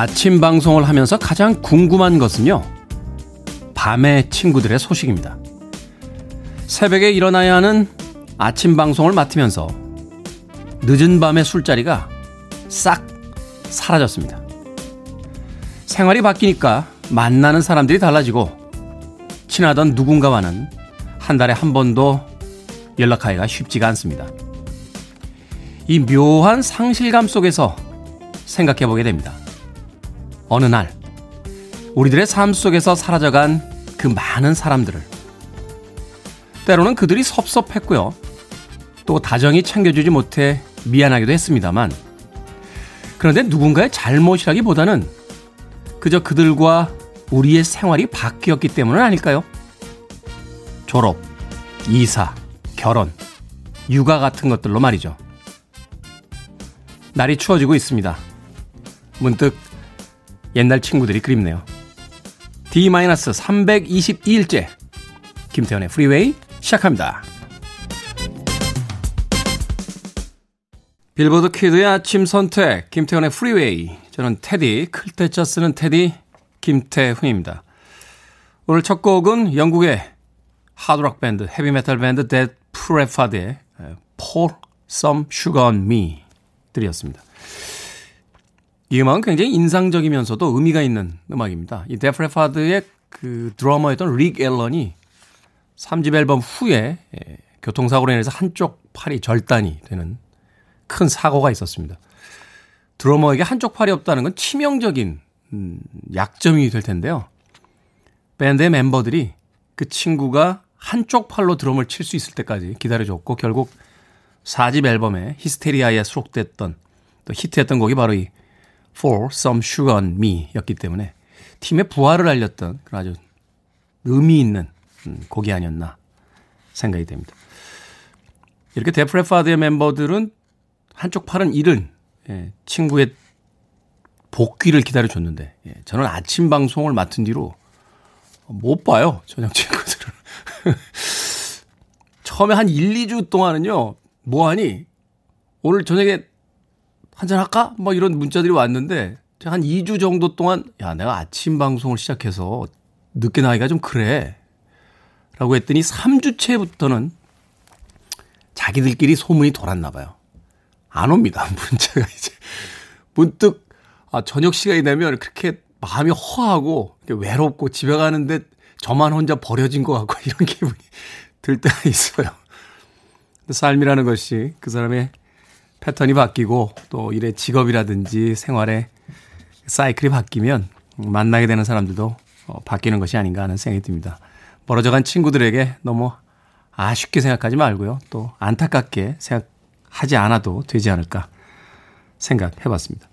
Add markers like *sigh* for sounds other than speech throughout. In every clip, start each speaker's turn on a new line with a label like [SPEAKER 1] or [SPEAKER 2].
[SPEAKER 1] 아침 방송을 하면서 가장 궁금한 것은요. 밤의 친구들의 소식입니다. 새벽에 일어나야 하는 아침 방송을 맡으면서 늦은 밤의 술자리가 싹 사라졌습니다. 생활이 바뀌니까 만나는 사람들이 달라지고 친하던 누군가와는 한 달에 한 번도 연락하기가 쉽지가 않습니다. 이 묘한 상실감 속에서 생각해 보게 됩니다. 어느 날, 우리들의 삶 속에서 사라져간 그 많은 사람들을 때로는 그들이 섭섭했고요. 또 다정히 챙겨주지 못해 미안하기도 했습니다만 그런데 누군가의 잘못이라기보다는 그저 그들과 우리의 생활이 바뀌었기 때문은 아닐까요? 졸업, 이사, 결혼, 육아 같은 것들로 말이죠. 날이 추워지고 있습니다. 문득 옛날 친구들이 그립네요. D-322일째 김태현의 프리웨이 시작합니다. 빌보드 키드의 아침 선택 김태현의 프리웨이 저는 테디 클 때 짜 쓰는 테디 김태훈입니다. 오늘 첫 곡은 영국의 하드락 밴드 헤비메탈 밴드 데프 레파드의 Pour Some Sugar On Me 들으셨습니다. 이 음악은 굉장히 인상적이면서도 의미가 있는 음악입니다. 이 데프레파드의 그 드러머였던 릭 앨런이 3집 앨범 후에 예, 교통사고로 인해서 한쪽 팔이 절단이 되는 큰 사고가 있었습니다. 드러머에게 한쪽 팔이 없다는 건 치명적인 음, 약점이 될 텐데요. 밴드의 멤버들이 그 친구가 한쪽 팔로 드럼을 칠 수 있을 때까지 기다려줬고 결국 4집 앨범에 히스테리아에 수록됐던 또 히트했던 곡이 바로 이 For Some Sugar on Me 였기 때문에 팀의 부활을 알렸던 그런 아주 의미 있는 음, 곡이 아니었나 생각이 됩니다. 이렇게 데프레파드의 멤버들은 한쪽 팔은 잃은 예, 친구의 복귀를 기다려줬는데 예, 저는 아침 방송을 맡은 뒤로 못 봐요 저녁 친구들을 *laughs* 처음에 한 1, 2주 동안은요 뭐하니 오늘 저녁에 한잔 할까? 뭐 이런 문자들이 왔는데 한 2주 정도 동안 야 내가 아침 방송을 시작해서 늦게 나기가 좀 그래 라고 했더니 3주째부터는 자기들끼리 소문이 돌았나 봐요. 안 옵니다. *laughs* 문자가 이제 문득 아 저녁 시간이 되면 그렇게 마음이 허하고 외롭고 집에 가는데 저만 혼자 버려진 것 같고 *laughs* 이런 기분이 들 때가 있어요. 삶이라는 것이 그 사람의 패턴이 바뀌고 또 일의 직업이라든지 생활의 사이클이 바뀌면 만나게 되는 사람들도 어, 바뀌는 것이 아닌가 하는 생각이 듭니다. 멀어져간 친구들에게 너무 아쉽게 생각하지 말고요. 또 안타깝게 생각하지 않아도 되지 않을까 생각해 봤습니다.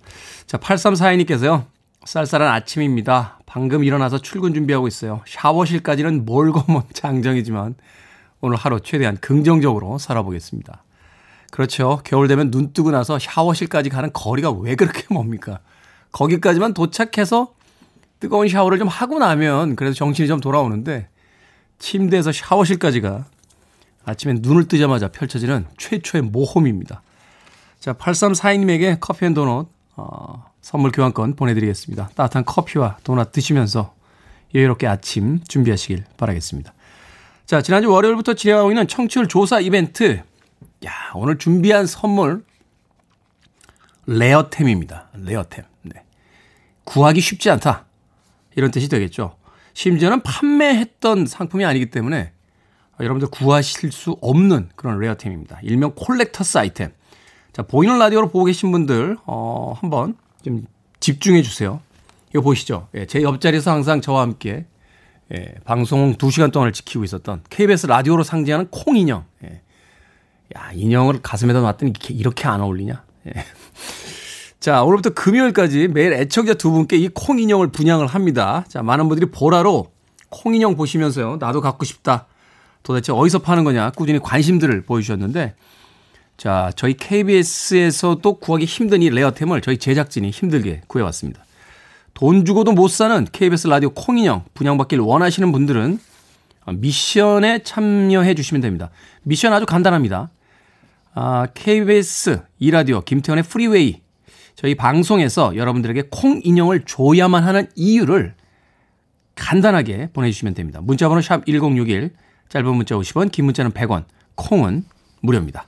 [SPEAKER 1] 자, 8342님께서요. 쌀쌀한 아침입니다. 방금 일어나서 출근 준비하고 있어요. 샤워실까지는 몰고 먼 장정이지만 오늘 하루 최대한 긍정적으로 살아보겠습니다. 그렇죠. 겨울 되면 눈 뜨고 나서 샤워실까지 가는 거리가 왜 그렇게 멉니까? 거기까지만 도착해서 뜨거운 샤워를 좀 하고 나면 그래도 정신이 좀 돌아오는데 침대에서 샤워실까지가 아침에 눈을 뜨자마자 펼쳐지는 최초의 모험입니다. 자, 8342님에게 커피 and 도넛 어, 선물 교환권 보내드리겠습니다. 따뜻한 커피와 도넛 드시면서 여유롭게 아침 준비하시길 바라겠습니다. 자, 지난주 월요일부터 진행하고 있는 청취율 조사 이벤트 야, 오늘 준비한 선물 레어템입니다. 레어템. 네. 구하기 쉽지 않다. 이런 뜻이 되겠죠. 심지어는 판매했던 상품이 아니기 때문에 여러분들 구하실 수 없는 그런 레어템입니다. 일명 collector's item. 자, 보이는 라디오로 보고 계신 분들, 어, 한번 좀 집중해 주세요. 이거 보시죠. 예, 제 옆자리에서 항상 저와 함께 예, 방송 2시간 동안을 지키고 있었던 KBS 라디오를 상징하는 콩인형. 예, 야, 인형을 가슴에다 놨더니 이렇게, 안 어울리냐? 예. 자, 오늘부터 금요일까지 매일 애청자 두 분께 이 콩 인형을 분양을 합니다. 자, 많은 분들이 보라로 콩 인형 보시면서요. 나도 갖고 싶다. 도대체 어디서 파는 거냐? 꾸준히 관심들을 보여주셨는데, 자, 저희 KBS에서도 구하기 힘든 이 레어템을 저희 제작진이 힘들게 구해왔습니다. 돈 주고도 못 사는 KBS 라디오 콩 인형 분양받기를 원하시는 분들은 미션에 참여해 주시면 됩니다. 미션 아주 간단합니다. 아, KBS 이라디오 김태훈의 프리웨이 저희 방송에서 여러분들에게 콩 인형을 줘야만 하는 이유를 간단하게 보내주시면 됩니다. 문자번호 샵 1061, 짧은 문자 50원, 긴 문자는 100원, 콩은 무료입니다.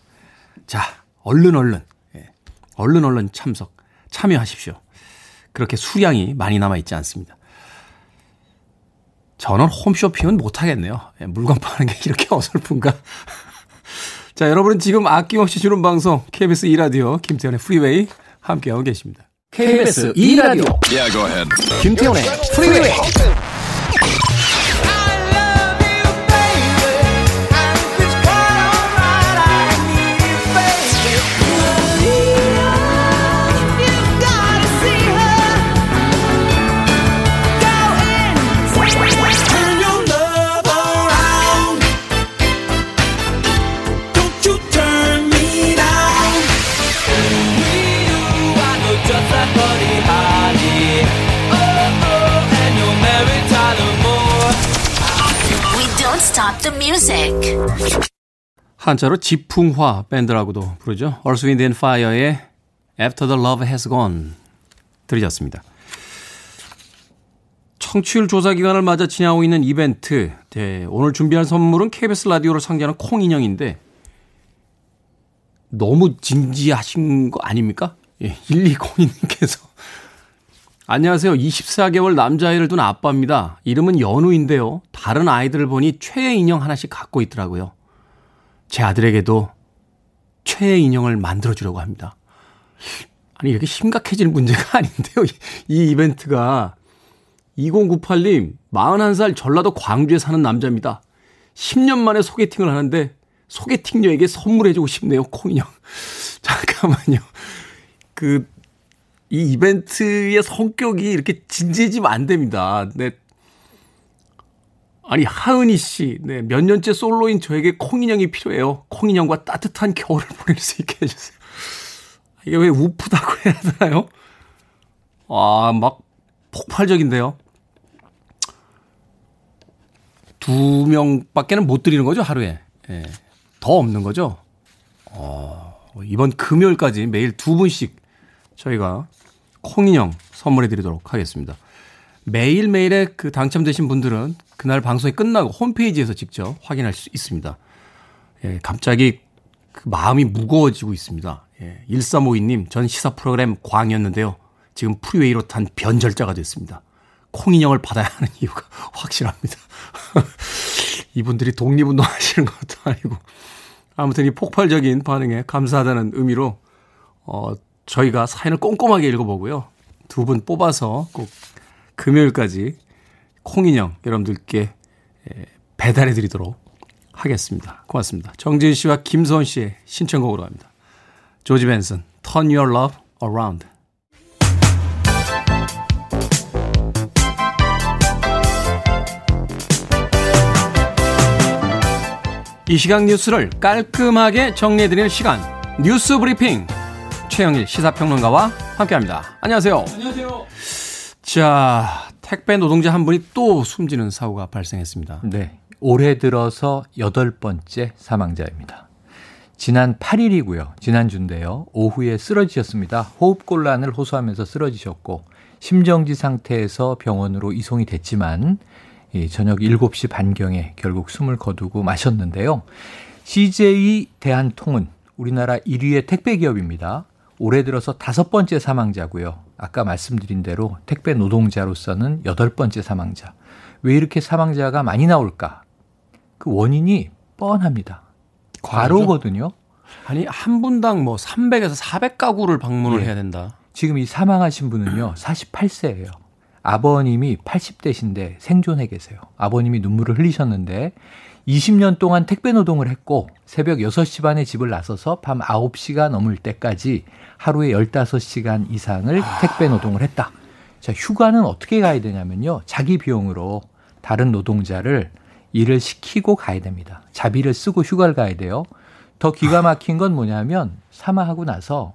[SPEAKER 1] 자, 얼른 얼른, 예, 얼른 얼른 참석, 참여하십시오. 그렇게 수량이 많이 남아있지 않습니다. 저는 홈쇼핑은 못하겠네요. 예, 물건 파는 게 이렇게 *laughs* 어설픈가? 자, 여러분은 지금 아낌없이 주는 방송 KBS 2라디오 김태훈의 프리웨이 함께하고 계십니다. KBS 2라디오. Yeah, 김태훈의 프리웨이 한자로 지풍화 밴드라고도 부르죠. Wind and Fire의 After the Love Has Gone 들으셨습니다. 청취율 조사 기간을 맞아 진행하고 있는 이벤트. 네, 오늘 준비한 선물은 KBS 라디오를 상대하는 콩 인형인데 너무 진지하신 거 아닙니까? 예, 1202님께서 안녕하세요. 24개월 남자아이를 둔 아빠입니다. 이름은 연우인데요. 다른 아이들을 보니 최애 인형 하나씩 갖고 있더라고요. 제 아들에게도 최애 인형을 만들어주려고 합니다. 아니, 이렇게 심각해질 문제가 *laughs* 아닌데요. 이 이벤트가 2098님, 41살 전라도 광주에 사는 남자입니다. 10년 만에 소개팅을 하는데 소개팅녀에게 선물해주고 싶네요. 콩인형. *laughs* 잠깐만요. 그, 이 이벤트의 성격이 이렇게 진지해지면 안 됩니다. 네. 아니, 하은희 씨, 네, 몇 년째 솔로인 저에게 콩인형이 필요해요. 콩인형과 따뜻한 겨울을 보낼 수 있게 해주세요. 이게 왜 우프다고 해야 되나요? 아, 막 폭발적인데요. 두 명밖에는 못 드리는 거죠, 하루에. 예. 더 없는 거죠. 어, 이번 금요일까지 매일 두 분씩 저희가 콩인형 선물해 드리도록 하겠습니다. 매일매일에 그 당첨되신 분들은 그날 방송이 끝나고 홈페이지에서 직접 확인할 수 있습니다. 예, 갑자기 그 마음이 무거워지고 있습니다. 예, 1352님, 전 시사 프로그램 광이었는데요. 지금 프리웨이로 탄 변절자가 됐습니다. 콩인형을 받아야 하는 이유가 *laughs* 확실합니다. *laughs* 이분들이 독립운동 하시는 것도 아니고. 아무튼 이 폭발적인 반응에 감사하다는 의미로, 어, 저희가 사연을 꼼꼼하게 읽어보고요. 두 분 뽑아서 꼭 금요일까지 콩인형 여러분들께 배달해 드리도록 하겠습니다. 고맙습니다. 정진 씨와 김소은 씨의 신청곡으로 갑니다. 조지 벤슨, Turn Your Love Around. 이 시각 뉴스를 깔끔하게 정리해드리는 시간, 뉴스 브리핑. 최영일 시사평론가와 함께합니다. 안녕하세요.
[SPEAKER 2] 안녕하세요.
[SPEAKER 1] 자, 택배 노동자 한 분이 또 숨지는 사고가 발생했습니다.
[SPEAKER 2] 네. 올해 들어서 여덟 번째 사망자입니다. 지난 8일이고요. 지난주인데요. 오후에 쓰러지셨습니다. 호흡곤란을 호소하면서 쓰러지셨고 심정지 상태에서 병원으로 이송이 됐지만 저녁 7시 반경에 결국 숨을 거두고 마셨는데요. CJ 대한통운 우리나라 1위의 택배 기업입니다. 올해 들어서 다섯 번째 사망자고요. 아까 말씀드린 대로 택배 노동자로서는 여덟 번째 사망자. 왜 이렇게 사망자가 많이 나올까? 그 원인이 뻔합니다. 과로거든요.
[SPEAKER 1] 아니 한 분당 뭐 300에서 400 가구를 방문을
[SPEAKER 2] 예.
[SPEAKER 1] 해야 된다.
[SPEAKER 2] 지금 이 사망하신 분은요 48세예요. 아버님이 80대신데 생존해 계세요. 아버님이 눈물을 흘리셨는데 20년 동안 택배 노동을 했고 새벽 6시 반에 집을 나서서 밤 9시가 넘을 때까지 하루에 15시간 이상을 택배 노동을 했다. 자, 휴가는 어떻게 가야 되냐면요. 자기 비용으로 다른 노동자를 일을 시키고 가야 됩니다. 자비를 쓰고 휴가를 가야 돼요. 더 기가 막힌 건 뭐냐면 사망하고 나서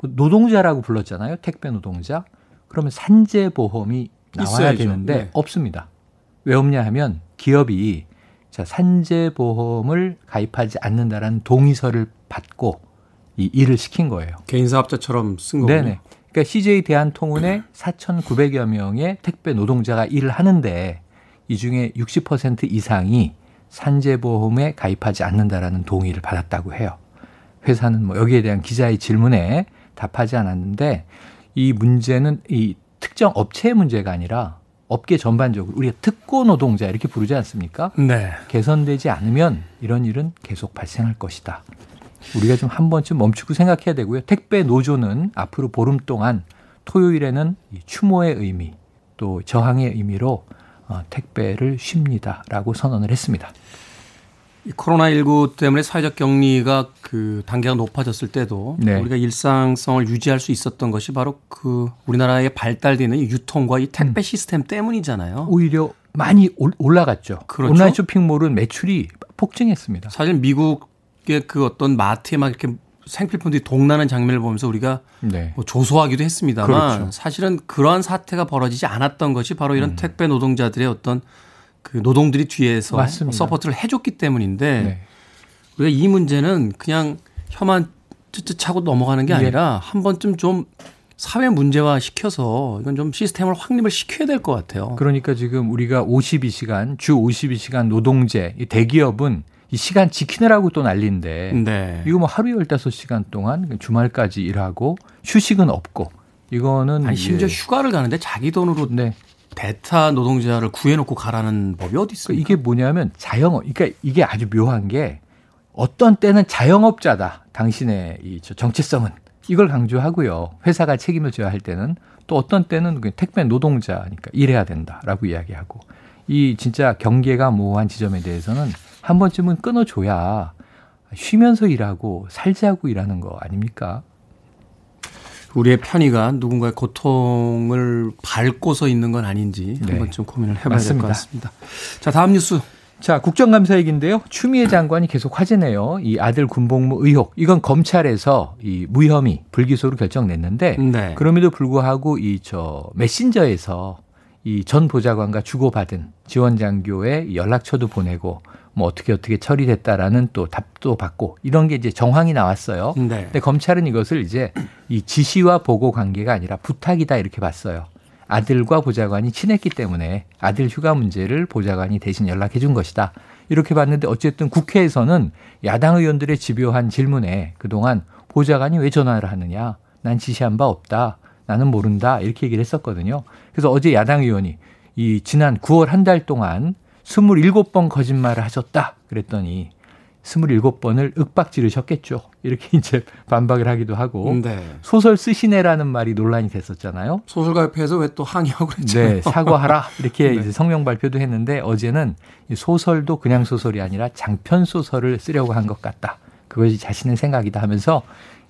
[SPEAKER 2] 뭐 노동자라고 불렀잖아요. 택배 노동자. 그러면 산재보험이 나와야
[SPEAKER 1] 있어야죠.
[SPEAKER 2] 되는데
[SPEAKER 1] 네.
[SPEAKER 2] 없습니다. 왜 없냐 하면 기업이 자, 산재보험을 가입하지 않는다라는 동의서를 받고 이 일을 시킨 거예요.
[SPEAKER 1] 개인 사업자처럼 쓴 거군요.
[SPEAKER 2] 네네. 그러니까 CJ 대한통운에 4,900여 명의 택배 노동자가 일을 하는데 이 중에 60% 이상이 산재보험에 가입하지 않는다라는 동의를 받았다고 해요. 회사는 뭐 여기에 대한 기자의 질문에 답하지 않았는데 이 문제는 이 특정 업체의 문제가 아니라 업계 전반적으로 우리가 특고 노동자 이렇게 부르지 않습니까?
[SPEAKER 1] 네.
[SPEAKER 2] 개선되지 않으면 이런 일은 계속 발생할 것이다. 우리가 좀 한 번쯤 멈추고 생각해야 되고요. 택배 노조는 앞으로 보름 동안 토요일에는 추모의 의미 또 저항의 의미로 어, 택배를 쉽니다라고 선언을 했습니다.
[SPEAKER 1] 코로나19 때문에 사회적 격리가 그 단계가 높아졌을 때도 네. 우리가 일상성을 유지할 수 있었던 것이 바로 그 우리나라의 발달되는 유통과 이 택배 음. 시스템 때문이잖아요.
[SPEAKER 2] 오히려 많이 올라갔죠. 그렇죠? 온라인 쇼핑몰은 매출이 폭증했습니다.
[SPEAKER 1] 사실 미국 의 그 어떤 마트에 막 이렇게 생필품들이 동나는 장면을 보면서 우리가 네. 뭐 조소하기도 했습니다만 그렇죠. 사실은 그러한 사태가 벌어지지 않았던 것이 바로 이런 음. 택배 노동자들의 어떤 그 노동들이 뒤에서 맞습니다. support를 해줬기 때문인데 네. 우리가 이 문제는 그냥 혀만 쯧쯧 차고 넘어가는 게 네. 아니라 한 번쯤 좀 사회 문제화 시켜서 이건 좀 시스템을 확립을 시켜야 될 것 같아요.
[SPEAKER 2] 그러니까 지금 우리가 52시간 주 52시간 노동제 이 대기업은 이 시간 지키느라고 또 난리인데 네. 이거 뭐 하루 15시간 동안 주말까지 일하고 휴식은 없고 이거는
[SPEAKER 1] 아니 심지어 휴가를 가는데 자기 돈으로 네. 베타 노동자를 구해놓고 가라는 법이 어디 있습니까?
[SPEAKER 2] 이게 뭐냐면 자영업. 그러니까 이게 아주 묘한 게 어떤 때는 자영업자다. 당신의 이 정체성은 이걸 강조하고요. 회사가 책임을 져야 할 때는 또 어떤 때는 택배 노동자니까 일해야 된다라고 이야기하고 이 진짜 경계가 모호한 지점에 대해서는 한 번쯤은 끊어줘야 쉬면서 일하고 살자고 일하는 거 아닙니까?
[SPEAKER 1] 우리의 편의가 누군가의 고통을 밟고서 있는 건 아닌지 네. 한번 좀 고민을 해봐야 될 것 같습니다. 자, 다음 뉴스.
[SPEAKER 2] 자, 국정감사 얘기인데요. 추미애 *clears throat* 장관이 계속 화제네요. 이 아들 군복무 의혹. 이건 검찰에서 이 무혐의 불기소로 결정 냈는데 네. 그럼에도 불구하고 이 저 메신저에서 이 전 보좌관과 주고받은 지원 장교의 연락처도 보내고 뭐 어떻게 어떻게 처리됐다라는 또 답도 받고 이런 게 이제 정황이 나왔어요. 네. 근데 검찰은 이것을 이제 이 지시와 보고 관계가 아니라 부탁이다 이렇게 봤어요. 아들과 보좌관이 친했기 때문에 아들 휴가 문제를 보좌관이 대신 연락해 준 것이다. 이렇게 봤는데 어쨌든 국회에서는 야당 의원들의 집요한 질문에 그동안 보좌관이 왜 전화를 하느냐? 난 지시한 바 없다. 나는 모른다. 이렇게 얘기를 했었거든요. 그래서 어제 야당 의원이 이 지난 9월 한 달 동안 27번 거짓말을 하셨다. 그랬더니 27번을 윽박 지르셨겠죠. 이렇게 *laughs* 이제 반박을 하기도 하고 네. 소설 쓰시네라는 말이 논란이 됐었잖아요.
[SPEAKER 1] 소설가협회에서 왜 또 항의하고 그랬죠. 네,
[SPEAKER 2] 사과하라 *laughs* 이렇게 네. 이제 성명 발표도 했는데 어제는 소설도 그냥 소설이 아니라 장편 소설을 쓰려고 한 것 같다. 그것이 자신의 생각이다 하면서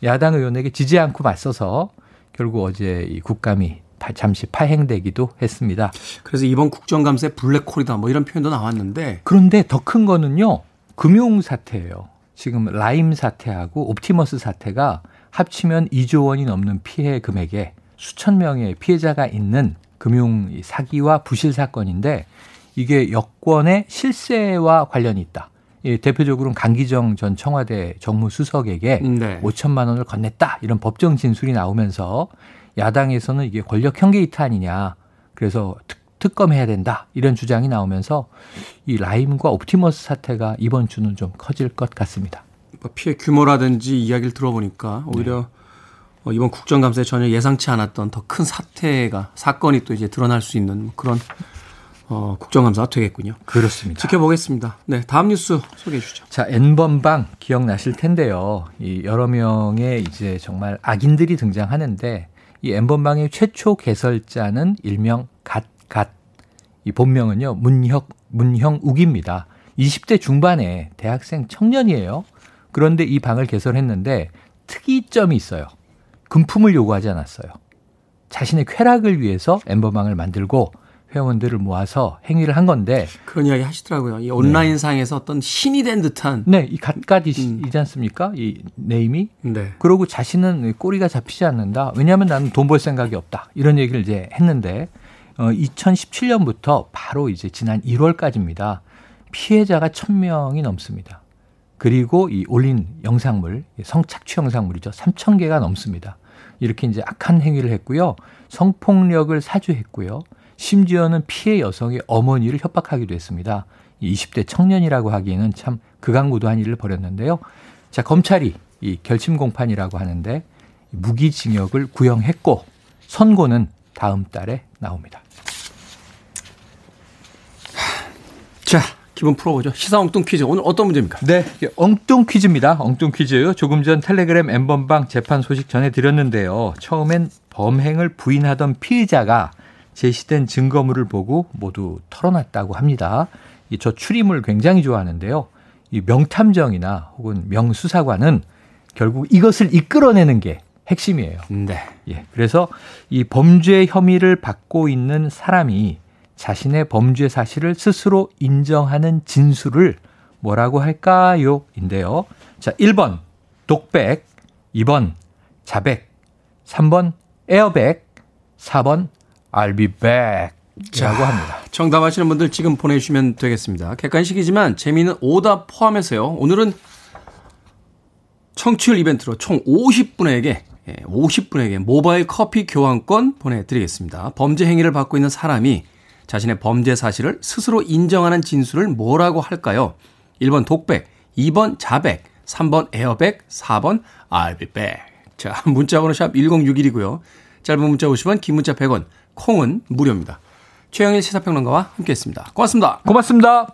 [SPEAKER 2] 야당 의원에게 지지 않고 맞서서 결국 어제 이 국감이 잠시 파행되기도 했습니다.
[SPEAKER 1] 그래서 이번 국정감사의 블랙홀이다 뭐 이런 표현도 나왔는데
[SPEAKER 2] 그런데 더 큰 거는요. 금융 사태예요. 지금 라임 사태하고 옵티머스 사태가 합치면 2조 원이 넘는 피해 금액에 수천 명의 피해자가 있는 금융 사기와 부실 사건인데 이게 여권의 실세와 관련이 있다. 예, 대표적으로는 강기정 전 청와대 정무수석에게 네. 5천만 원을 건넸다 이런 법정 진술이 나오면서 야당에서는 이게 권력 형계이트 아니냐. 그래서 특, 특검해야 된다. 이런 주장이 나오면서 이 라임과 옵티머스 사태가 이번 주는 좀 커질 것 같습니다.
[SPEAKER 1] 뭐 피해 규모라든지 이야기를 들어보니까 오히려 네. 어, 이번 국정감사에 전혀 예상치 않았던 더 큰 사태가 사건이 또 이제 드러날 수 있는 그런 어, 국정감사가 되겠군요.
[SPEAKER 2] 그렇습니다.
[SPEAKER 1] 지켜보겠습니다. 네, 다음 뉴스 소개해 주시죠.
[SPEAKER 2] 자, N번방 기억나실 텐데요. 이 여러 명의 이제 정말 악인들이 등장하는데 이 엠번방의 최초 개설자는 일명 갓갓. 이 본명은요, 문혁, 문형욱입니다. 20대 중반의 대학생 청년이에요. 그런데 이 방을 개설했는데 특이점이 있어요. 금품을 요구하지 않았어요. 자신의 쾌락을 위해서 엠버방을 만들고 회원들을 모아서 행위를 한 건데
[SPEAKER 1] 그런 이야기 하시더라고요. 이 온라인 상에서 네. 어떤 신이 된 듯한
[SPEAKER 2] 네, 이 갓갓이지 음. 않습니까? 이 네임이. 네. 그러고 자신은 꼬리가 잡히지 않는다. 왜냐하면 나는 돈 벌 생각이 없다. 이런 얘기를 이제 했는데 어 2017년부터 바로 이제 지난 1월까지입니다. 피해자가 1000명이 넘습니다. 그리고 이 올린 영상물, 성착취 영상물이죠. 3000개가 넘습니다. 이렇게 이제 악한 행위를 했고요. 성폭력을 사주했고요. 심지어는 피해 여성의 어머니를 협박하기도 했습니다. 20대 청년이라고 하기에는 참 극악무도한 일을 벌였는데요. 자, 검찰이 이 결심 공판이라고 하는데 무기징역을 구형했고 선고는 다음 달에 나옵니다.
[SPEAKER 1] 자, 기분 풀어보죠. 시사 엉뚱 퀴즈. 오늘 어떤 문제입니까?
[SPEAKER 2] 네, 엉뚱 퀴즈입니다. 엉뚱 퀴즈. 조금 전 텔레그램 엠번방 재판 소식 전해드렸는데요. 처음엔 범행을 부인하던 피의자가 제시된 증거물을 보고 모두 털어놨다고 합니다. 저 추리물 굉장히 좋아하는데요. 이 명탐정이나 혹은 명수사관은 결국 이것을 이끌어내는 게 핵심이에요.
[SPEAKER 1] 네.
[SPEAKER 2] 예. 그래서 이 범죄 혐의를 받고 있는 사람이 자신의 범죄 사실을 스스로 인정하는 진술을 뭐라고 할까요? 인데요. 자, 1번 독백, 2번 자백, 3번 에어백, 4번 I'll be back. 라고 합니다.
[SPEAKER 1] 정답 아시는 분들 지금 보내주시면 되겠습니다. 객관식이지만 재미있는 오답 포함해서요. 오늘은 청취율 이벤트로 총 50분에게 50분에게 예, 모바일 커피 교환권 보내드리겠습니다. 범죄 행위를 받고 있는 사람이 자신의 범죄 사실을 스스로 인정하는 진술을 뭐라고 할까요? 1번 독백, 2번 자백, 3번 에어백, 4번 I'll be back. 자, 문자번호 샵 1061이고요. 짧은 문자 50원, 긴 문자 100원, 콩은 무료입니다. 최영일 시사평론가와 함께했습니다. 고맙습니다.
[SPEAKER 2] 고맙습니다.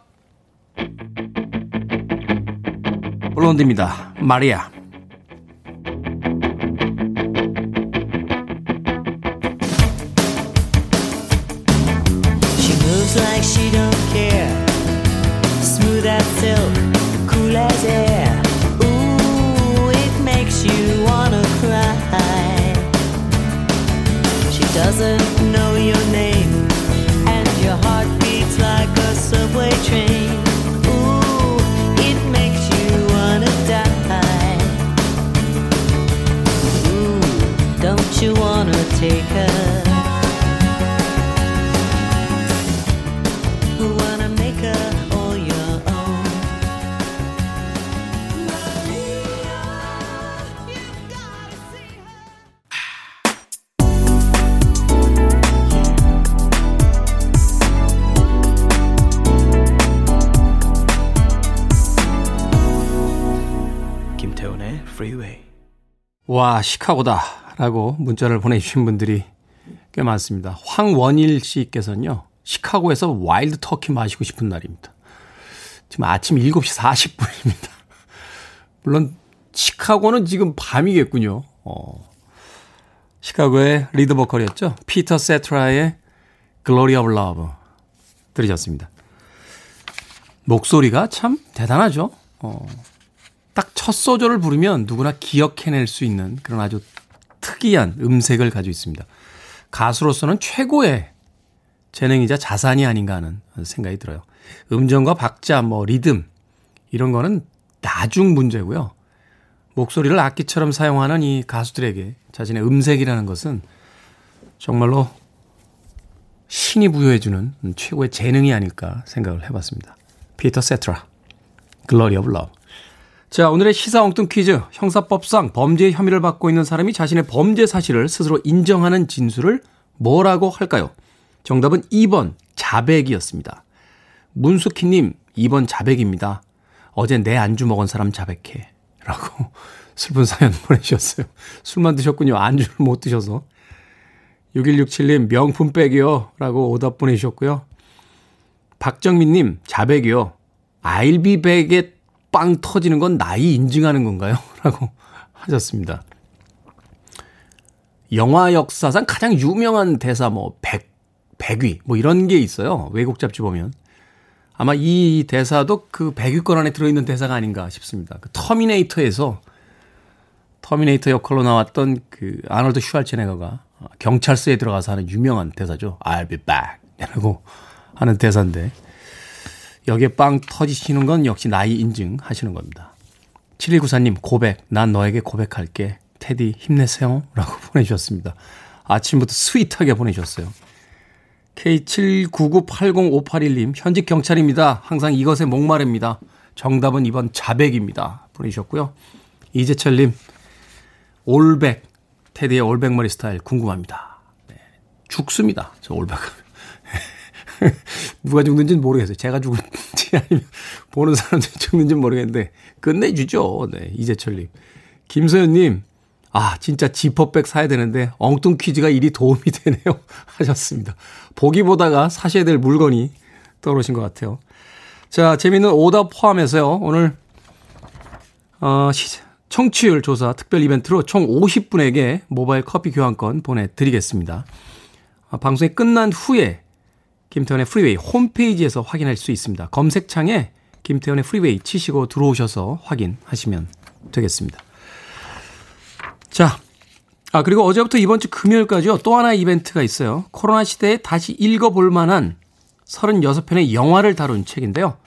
[SPEAKER 1] 블론드입니다. 마리아. 시카고다. 라고 문자를 보내주신 분들이 꽤 많습니다. 황원일 씨께서는요, 시카고에서 와일드 터키 마시고 싶은 날입니다. 지금 아침 7시 40분입니다. *laughs* 물론, 시카고는 지금 밤이겠군요. 어, 시카고의 리드 보컬이었죠. 피터 세트라의 Glory of Love 들으셨습니다. 목소리가 참 대단하죠. 어, 딱 첫 소절을 부르면 누구나 기억해낼 수 있는 그런 아주 특이한 음색을 가지고 있습니다. 가수로서는 최고의 재능이자 자산이 아닌가 하는 생각이 들어요. 음정과 박자, 뭐 리듬 이런 거는 나중 문제고요. 목소리를 악기처럼 사용하는 이 가수들에게 자신의 음색이라는 것은 정말로 신이 부여해주는 최고의 재능이 아닐까 생각을 해봤습니다. 피터 세트라, Glory of Love. 자, 오늘의 시사 엉뚱 퀴즈. 형사법상 범죄 혐의를 받고 있는 사람이 자신의 범죄 사실을 스스로 인정하는 진술을 뭐라고 할까요? 정답은 2번 자백이었습니다. 문숙희님 2번 자백입니다. 어제 내 안주 먹은 사람 자백해. 라고 *laughs* 슬픈 사연 보내주셨어요. 술만 드셨군요. 안주를 못 드셔서. 6167님 명품 백이요. 라고 오답 보내주셨고요. 박정민님 자백이요. I'll be back에 빵 터지는 건 나이 인증하는 건가요? *laughs* 라고 하셨습니다. 영화 역사상 가장 유명한 대사 뭐 백, 백위 뭐 이런 게 있어요. 외국 잡지 보면. 아마 이 대사도 그 백위권 안에 들어있는 대사가 아닌가 싶습니다. 그 터미네이터에서 터미네이터 역할로 나왔던 그 아놀드 슈왈체네거가 경찰서에 들어가서 하는 유명한 대사죠. I'll be back. *laughs* 라고 하는 대사인데 여기에 빵 터지시는 건 역시 나이 인증 하시는 겁니다. 7194님, 고백. 난 너에게 고백할게. 테디, 힘내세요. 라고 *laughs* 보내주셨습니다. 아침부터 스윗하게 보내주셨어요. K79980581님, 현직 경찰입니다. 항상 이것에 목마릅니다. 정답은 이번 자백입니다. 보내주셨고요. 이재철님, 올백. 테디의 올백머리 스타일 궁금합니다. 네, 죽습니다. 저 올백. *laughs* 누가 죽는지는 모르겠어요. 제가 죽는지 *laughs* 아니면 보는 사람들이 죽는지는 모르겠는데 끝내주죠. 네, 이재철님. 김소연님, 아, 진짜 지퍼백 사야 되는데 엉뚱 퀴즈가 일이 도움이 되네요. *laughs* 하셨습니다. 보기 보다가 사셔야 될 물건이 떠오르신 것 같아요. 자, 재미있는 오답 포함해서요. 오늘, 어, 청취율 조사 특별 이벤트로 총 50분에게 모바일 커피 교환권 보내드리겠습니다. 어, 방송이 끝난 후에 김태훈의 프리웨이 홈페이지에서 확인할 수 있습니다. 검색창에 김태훈의 프리웨이 치시고 들어오셔서 확인하시면 되겠습니다. 자, 아, 그리고 어제부터 이번 주 금요일까지요. 또 하나의 이벤트가 있어요. 코로나 시대에 다시 읽어볼 만한 36편의 영화를 다룬 책인데요.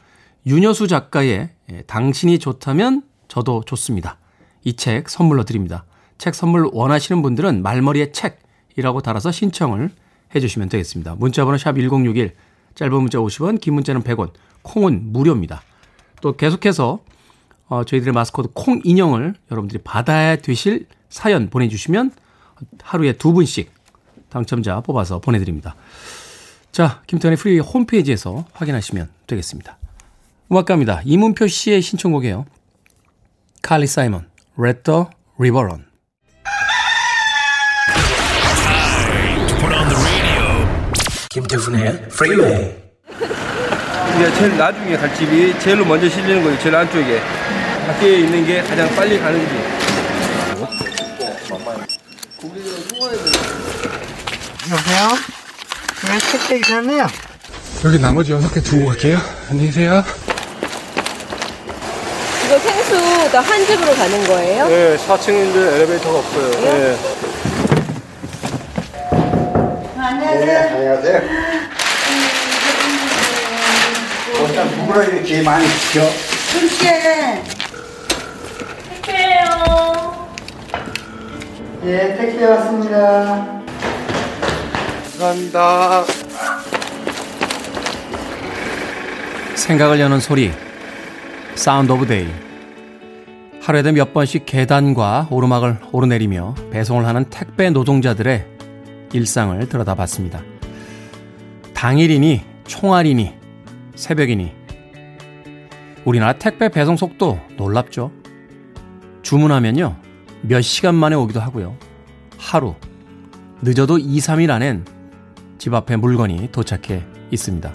[SPEAKER 1] 윤여수 작가의 예, 당신이 좋다면 저도 좋습니다. 이 책 선물로 드립니다. 책 선물 원하시는 분들은 말머리에 책이라고 달아서 신청을 해 주시면 되겠습니다. 문자번호 샵 1061, 짧은 문자 50원, 긴 문자는 100원, 콩은 무료입니다. 또 계속해서 어, 저희들의 마스코트 콩 인형을 여러분들이 받아야 되실 사연 보내주시면 하루에 두 분씩 당첨자 뽑아서 보내드립니다. 자, 김태훈의 프리 홈페이지에서 확인하시면 되겠습니다. 음악 갑니다. 이문표 씨의 신청곡이에요. 칼리 사이먼, Run.
[SPEAKER 3] 김 태훈의 프리웨이
[SPEAKER 4] 제일 나중에 갈 집이 제일로 먼저 실리는 거예요. 제일 안쪽에. 밖에 있는 게 가장 빨리 가는 집.
[SPEAKER 5] 여보세요? 네, 택배 있었네요.
[SPEAKER 6] 여기 나머지 여섯 개 두고 갈게요. 안녕히 계세요.
[SPEAKER 7] 이거 생수 다 한 집으로 가는 거예요?
[SPEAKER 4] 네, 4층인데 엘리베이터가 없어요. 네.
[SPEAKER 5] 안녕하세요.
[SPEAKER 3] 안녕하세요 어떤 누구를 이렇게 많이 시켜?
[SPEAKER 5] 함께.
[SPEAKER 7] 택배요.
[SPEAKER 5] 예, 택배 왔습니다.
[SPEAKER 4] 감사합니다.
[SPEAKER 1] 생각을 여는 소리. Sound of Day. 하루에도 몇 번씩 계단과 오르막을 오르내리며 배송을 하는 택배 노동자들의 일상을 들여다봤습니다. 당일이니 총알이니 새벽이니 우리나라 택배 배송 속도 놀랍죠. 주문하면요 몇 시간 만에 오기도 하고요. 하루 늦어도 2, 3일 안엔 집 앞에 물건이 도착해 있습니다.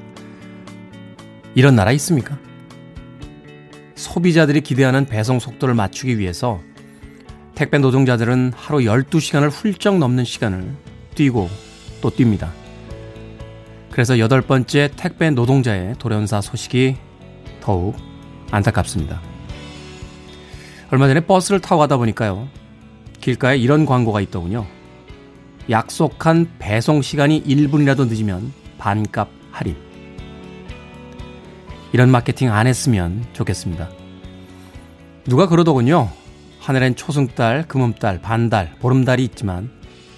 [SPEAKER 1] 이런 나라 있습니까? 소비자들이 기대하는 배송 속도를 맞추기 위해서 택배 노동자들은 하루 12시간을 훌쩍 넘는 시간을 뛰고 또 뜁니다. 그래서 여덟 번째 택배 노동자의 돌연사 소식이 더욱 안타깝습니다. 얼마 전에 버스를 타고 가다 보니까요. 길가에 이런 광고가 있더군요. 약속한 배송 시간이 1분이라도 늦으면 반값 할인. 이런 마케팅 안 했으면 좋겠습니다. 누가 그러더군요. 하늘엔 초승달, 금음달, 반달, 보름달이 있지만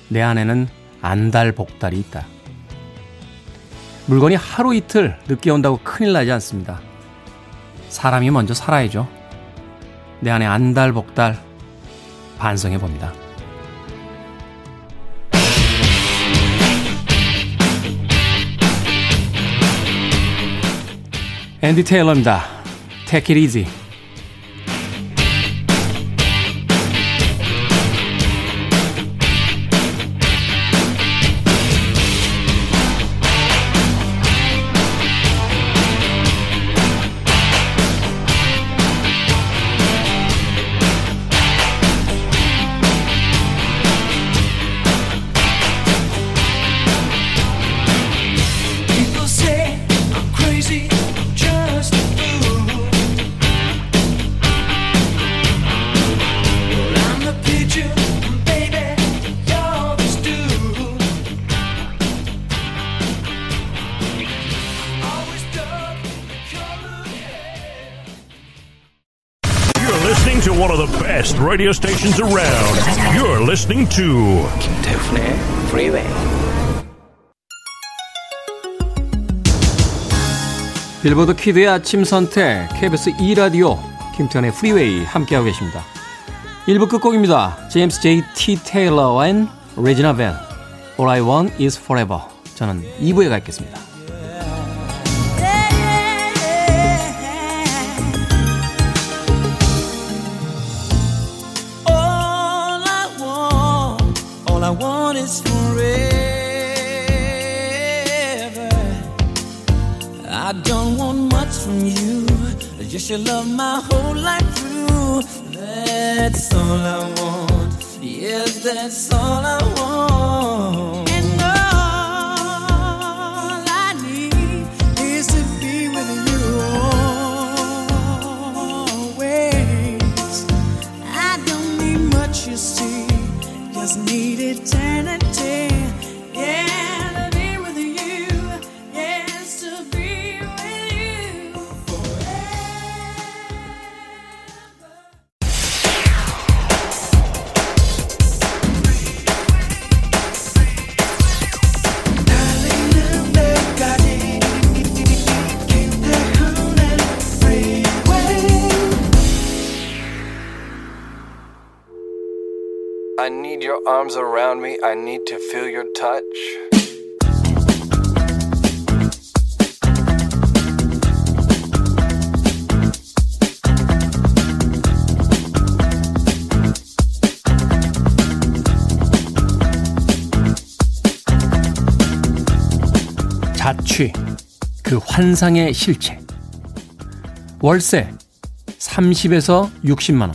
[SPEAKER 1] 내 안에는 안달, 복달이 있다. 물건이 하루 이틀 늦게 온다고 큰일 나지 않습니다. 사람이 먼저 살아야죠. 내 안에 안달, 복달 반성해 봅니다. 앤디 테일러입니다. Take it easy.
[SPEAKER 8] Radio stations around. You're listening to
[SPEAKER 3] 김태훈의 프리웨이
[SPEAKER 1] 빌보드 키드의 아침 선택 KBS 2 라디오 김태훈의 프리웨이 함께하고 계십니다. 1부 끝곡입니다. 제임스 J. T. 테일러 and 레지나 벨 All I Want Is Forever 저는 2부에 가 있겠습니다.
[SPEAKER 9] That's all I
[SPEAKER 10] I need to feel your touch.
[SPEAKER 1] 자취, 그 환상의 실체. 월세 30에서 60만 원.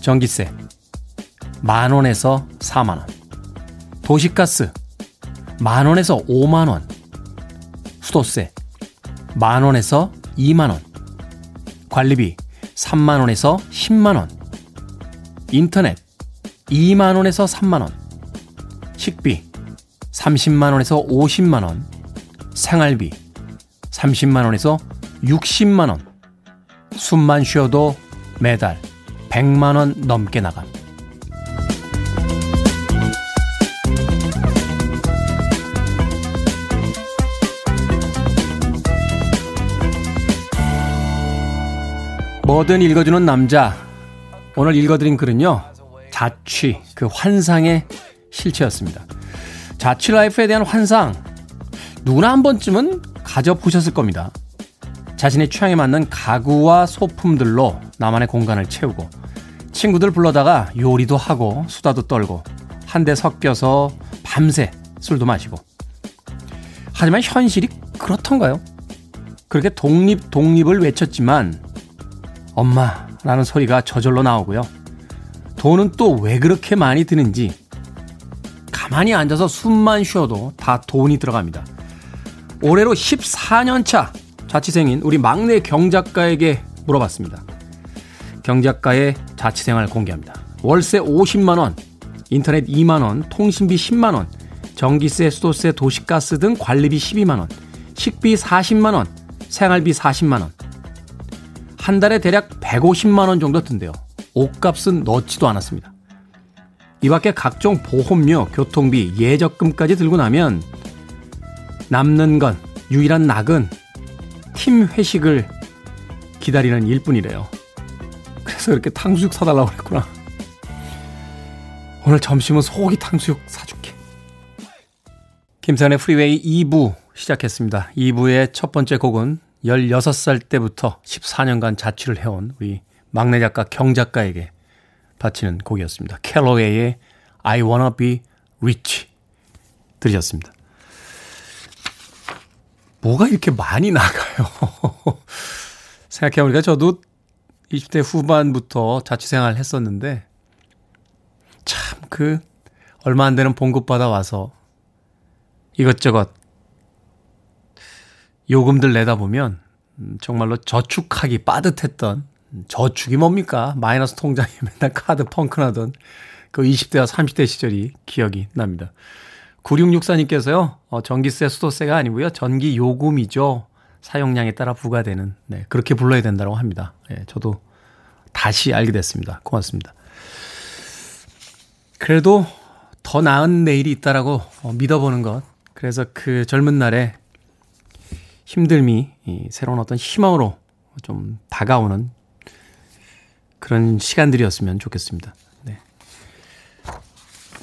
[SPEAKER 1] 전기세 만 원에서 4만 원. 도시가스 만 원에서 5만 원. 수도세 만 원에서 2만 원. 관리비 3만 원에서 10만 원. 인터넷 2만 원에서 3만 원. 식비 30만 원에서 50만 원. 생활비 30만 원에서 60만 원. 숨만 쉬어도 매달 100만 원 넘게 나감. 뭐든 읽어주는 남자. 오늘 읽어드린 글은요. 자취, 그 환상의 실체였습니다. 자취 라이프에 대한 환상. 누구나 한 번쯤은 가져보셨을 겁니다. 자신의 취향에 맞는 가구와 소품들로 나만의 공간을 채우고 친구들 불러다가 요리도 하고 수다도 떨고 한데 섞여서 밤새 술도 마시고 하지만 현실이 그렇던가요? 그렇게 독립 독립을 외쳤지만 엄마라는 소리가 저절로 나오고요. 돈은 또 왜 그렇게 많이 드는지 가만히 앉아서 숨만 쉬어도 다 돈이 들어갑니다. 올해로 14년 차 자취생인 우리 막내 경작가에게 물어봤습니다. 경작가의 자취생활 공개합니다. 월세 50만원, 인터넷 2만원, 통신비 10만원, 전기세, 수도세, 도시가스 등 관리비 12만원, 식비 40만원, 생활비 40만원. 한 달에 대략 150만 원 정도 든대요. 옷값은 넣지도 않았습니다. 이 밖에 각종 보험료, 교통비, 예적금까지 들고 나면 남는 건 유일한 낙은 팀 회식을 기다리는 일뿐이래요. 그래서 이렇게 탕수육 사달라고 그랬구나. 오늘 점심은 소고기 탕수육 사줄게. 김선의 프리웨이 2부 시작했습니다. 2부의 첫 번째 곡은 16살 때부터 14년간 자취를 해온 우리 막내 작가 경 작가에게 바치는 곡이었습니다. 캘로웨이의 I Wanna Be Rich 들으셨습니다. 뭐가 이렇게 많이 나가요? *laughs* 생각해보니까 저도 20대 후반부터 자취생활 했었는데, 참, 그, 얼마 안 되는 봉급 받아 와서 이것저것 요금들 내다 보면, 음, 정말로 저축하기 빠듯했던, 저축이 뭡니까? 마이너스 통장에 *laughs* 맨날 카드 펑크나던 그 20대와 30대 시절이 기억이 납니다. 9664님께서요, 어, 전기세, 수도세가 아니고요. 전기 요금이죠. 사용량에 따라 부과되는, 네, 그렇게 불러야 된다고 합니다. 예, 저도 다시 알게 됐습니다. 고맙습니다. 그래도 더 나은 내일이 있다라고 어, 믿어보는 것. 그래서 그 젊은 날에 힘듦이 이 새로운 어떤 희망으로 좀 다가오는 그런 시간들이었으면 좋겠습니다. 네.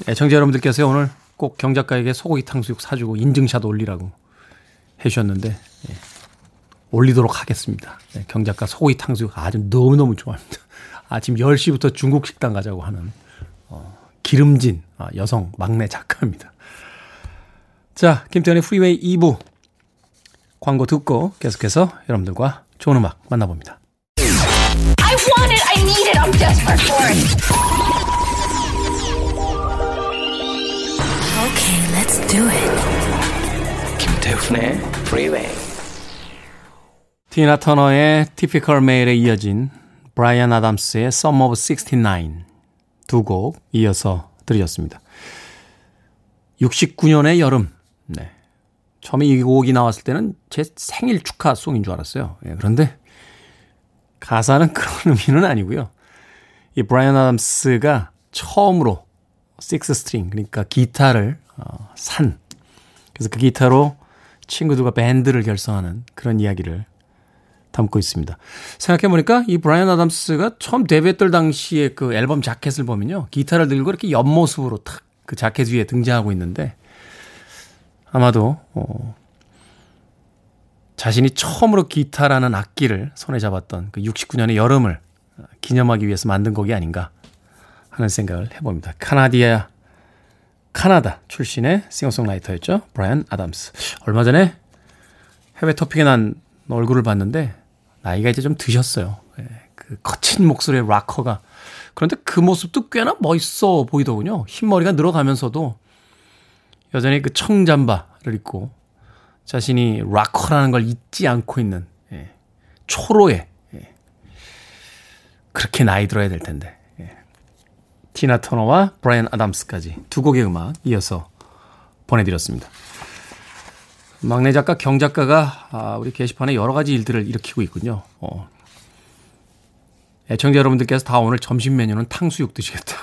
[SPEAKER 1] 애청자 여러분들께서 오늘 꼭 경작가에게 소고기 탕수육 사주고 인증샷 올리라고 해주셨는데 예, 올리도록 하겠습니다. 네, 경작가 소고기 탕수육 아주 너무너무 좋아합니다. *laughs* 아침 10시부터 중국 식당 가자고 하는 어, 기름진 아, 여성 막내 작가입니다. 자, 김태현의 프리웨이 2부 광고 듣고 계속해서 여러분들과 좋은 음악 만나봅니다.
[SPEAKER 11] I want it. I need it. I'm desperate for it.
[SPEAKER 9] Okay, let's do it.
[SPEAKER 3] 김태훈의 Freeway.
[SPEAKER 1] 티나 터너의 Typical Male에 이어진 브라이언 아담스의 Summer of 69 두 곡 이어서 들으셨습니다. 69년의 여름. 네. 처음에 이 곡이 나왔을 때는 제 생일 축하 song인 줄 알았어요. 예, 그런데 가사는 *laughs* 그런 의미는 아니고요. 이 브라이언 아담스가 처음으로 six string 그러니까 기타를 어, 산 그래서 그 기타로 친구들과 밴드를 결성하는 그런 이야기를 담고 있습니다. 생각해보니까 이 브라이언 아담스가 처음 데뷔했던 당시에 그 앨범 자켓을 보면요. 기타를 들고 이렇게 옆모습으로 탁 그 자켓 위에 등장하고 있는데 아마도, 어, 자신이 처음으로 기타라는 악기를 손에 잡았던 그 69년의 여름을 기념하기 위해서 만든 곡이 아닌가 하는 생각을 해봅니다. 카나디아, 카나다 출신의 싱어송라이터였죠. 브라이언 아담스. 얼마 전에 해외 토픽에 난 얼굴을 봤는데 나이가 이제 좀 드셨어요. 예, 그 거친 목소리의 락커가. 그런데 그 모습도 꽤나 멋있어 보이더군요. 흰머리가 늘어가면서도 여전히 그 청잠바를 입고 자신이 락커라는 걸 잊지 않고 있는 예, 초로의 예, 그렇게 나이 들어야 될 텐데 예. 티나 터너와 브라이언 아담스까지 두 곡의 음악 이어서 보내드렸습니다. 막내 작가 경 작가가 아, 우리 게시판에 여러 가지 일들을 일으키고 있군요. 어. 애청자 여러분들께서 다 오늘 점심 메뉴는 탕수육 드시겠다고.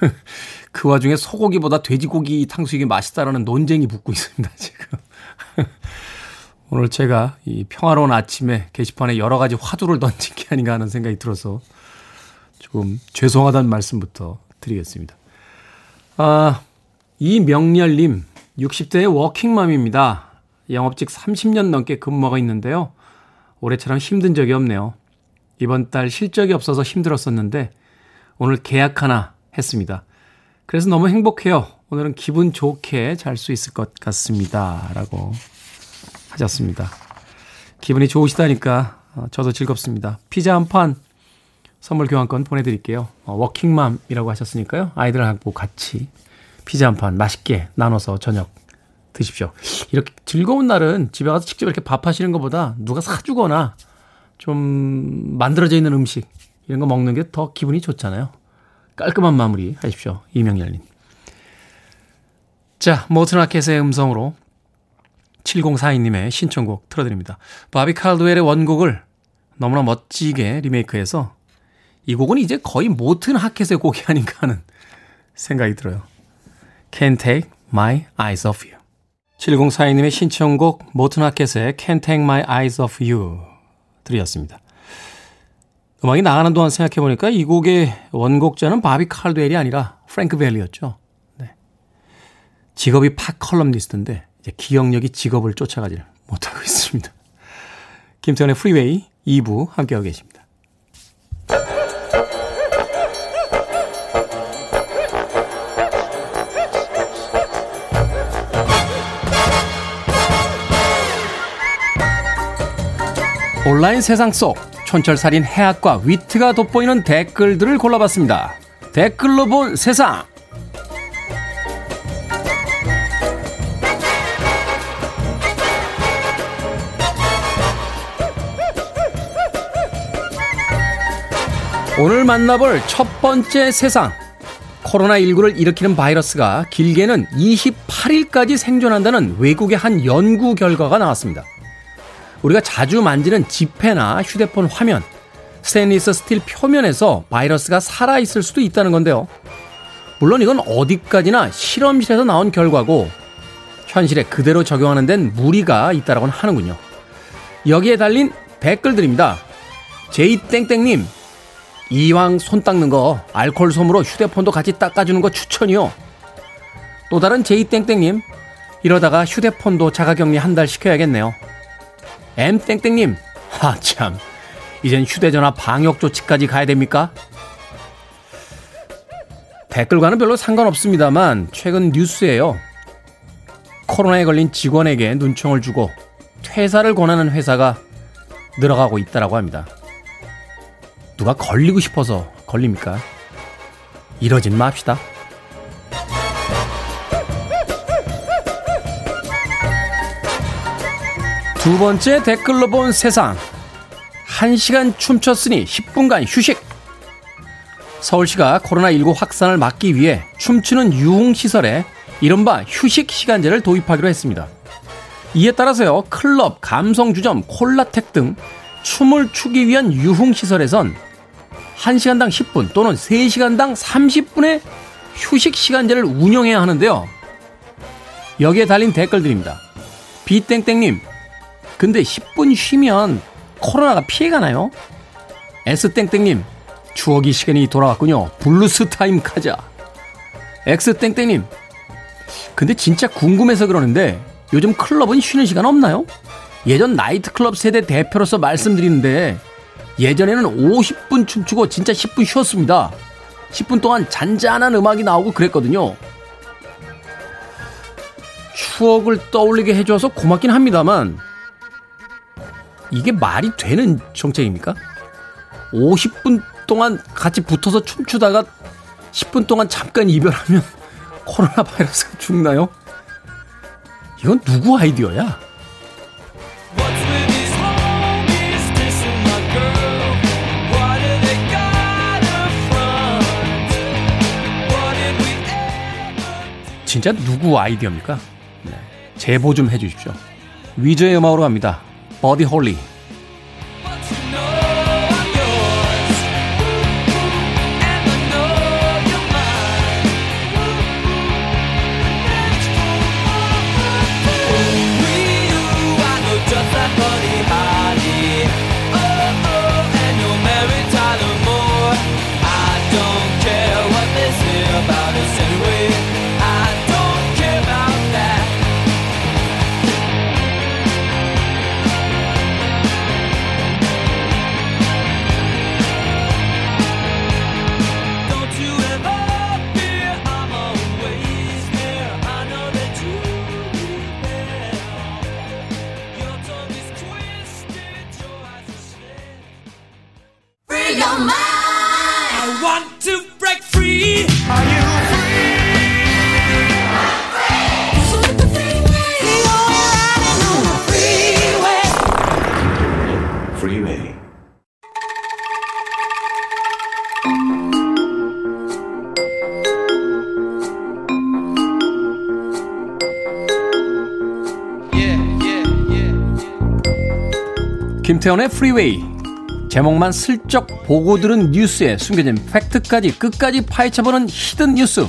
[SPEAKER 1] *laughs* 그 와중에 소고기보다 돼지고기 탕수육이 맛있다라는 논쟁이 붙고 있습니다, 지금. *laughs* 오늘 제가 이 평화로운 아침에 게시판에 여러 가지 화두를 던진 게 아닌가 하는 생각이 들어서 조금 죄송하다는 말씀부터 드리겠습니다. 아, 이명렬님, 60대의 워킹맘입니다. 영업직 30년 넘게 근무하고 있는데요. 올해처럼 힘든 적이 없네요. 이번 달 실적이 없어서 힘들었었는데 오늘 계약 하나 했습니다. 그래서 너무 행복해요. 오늘은 기분 좋게 잘 수 있을 것 같습니다. 라고 하셨습니다. 기분이 좋으시다니까 어, 저도 즐겁습니다. 피자 한 판 선물 교환권 보내드릴게요. 어, 워킹맘이라고 하셨으니까요. 아이들하고 같이 피자 한 판 맛있게 나눠서 저녁 드십시오. 이렇게 즐거운 날은 집에 가서 직접 이렇게 밥 하시는 것보다 누가 사주거나 좀 만들어져 있는 음식 이런 거 먹는 게 더 기분이 좋잖아요. 깔끔한 마무리 하십시오. 이명열님. 자, 모튼 아켓의 음성으로 7042님의 신청곡 틀어드립니다. 바비 칼드웰의 원곡을 너무나 멋지게 리메이크해서 이 곡은 이제 거의 모튼 하켓의 곡이 아닌가 하는 생각이 들어요. Can't Take My Eyes Off You. 7042님의 신청곡 모튼 하켓의 Can't Take My Eyes Off You 들이었습니다. 음악이 나가는 동안 생각해보니까 이 곡의 원곡자는 바비 칼드웰이 아니라 프랭크 벨리였죠. 네. 직업이 팝 컬럼니스트인데 이제 기억력이 직업을 쫓아가질 못하고 *laughs* 있습니다. 김태훈의 프리웨이 2부 함께하고 계십니다. 온라인 세상 속 촌철살인 해학과 위트가 돋보이는 댓글들을 골라봤습니다. 댓글로 본 세상. 오늘 만나볼 첫 번째 세상. 코로나19를 일으키는 바이러스가 길게는 28일까지 생존한다는 외국의 한 연구 결과가 나왔습니다. 우리가 자주 만지는 지폐나 휴대폰 화면, 스테인리스 스틸 표면에서 바이러스가 살아있을 수도 있다는 건데요. 물론 이건 어디까지나 실험실에서 나온 결과고 현실에 그대로 적용하는 데는 무리가 있다라고는 하는군요. 여기에 달린 댓글들입니다. J땡땡님, 이왕 손 닦는 거 알콜 솜으로 휴대폰도 같이 닦아주는 거 추천이요. 또 다른 J땡땡님 이러다가 휴대폰도 자가격리 한 달 시켜야겠네요. M땡땡님 하참 이젠 휴대전화 방역 조치까지 가야 됩니까? 댓글과는 별로 상관없습니다만 최근 뉴스에요. 코로나에 걸린 직원에게 눈총을 주고 퇴사를 권하는 회사가 늘어가고 있다라고 합니다. 누가 걸리고 싶어서 걸립니까? 이러진 맙시다. 두 번째 댓글로 본 세상. 1시간 춤췄으니 10분간 휴식. 서울시가 코로나19 확산을 막기 위해 춤추는 유흥시설에 이른바 휴식 시간제를 도입하기로 했습니다. 이에 따라서요, 클럽, 감성주점, 콜라텍 등 춤을 추기 위한 유흥시설에선 1시간당 10분 또는 3시간당 30분의 휴식 시간제를 운영해야 하는데요. 여기에 달린 댓글들입니다. B땡땡님, 근데 10분 쉬면 코로나가 피해가나요? S땡땡님, 추억의 시간이 돌아왔군요. 블루스 타임 가자. X땡땡님, 근데 진짜 궁금해서 그러는데 요즘 클럽은 쉬는 시간 없나요? 예전 나이트클럽 세대 대표로서 말씀드리는데 예전에는 50분 춤추고 진짜 10분 쉬었습니다. 10분 동안 잔잔한 음악이 나오고 그랬거든요. 추억을 떠올리게 해줘서 고맙긴 합니다만 이게 말이 되는 정책입니까? 50분 동안 같이 붙어서 춤추다가 10분 동안 잠깐 이별하면 *laughs* 코로나 바이러스가 죽나요? 이건 누구 아이디어야? 진짜 누구 아이디어입니까? 네. 제보 좀 해주십시오. 위저의 음악으로 갑니다.
[SPEAKER 9] Avi
[SPEAKER 3] Holly.
[SPEAKER 1] 김태훈의 프리웨이. 제목만 슬쩍 보고 들은 뉴스에 숨겨진 팩트까지 끝까지 파헤쳐보는 hidden 뉴스.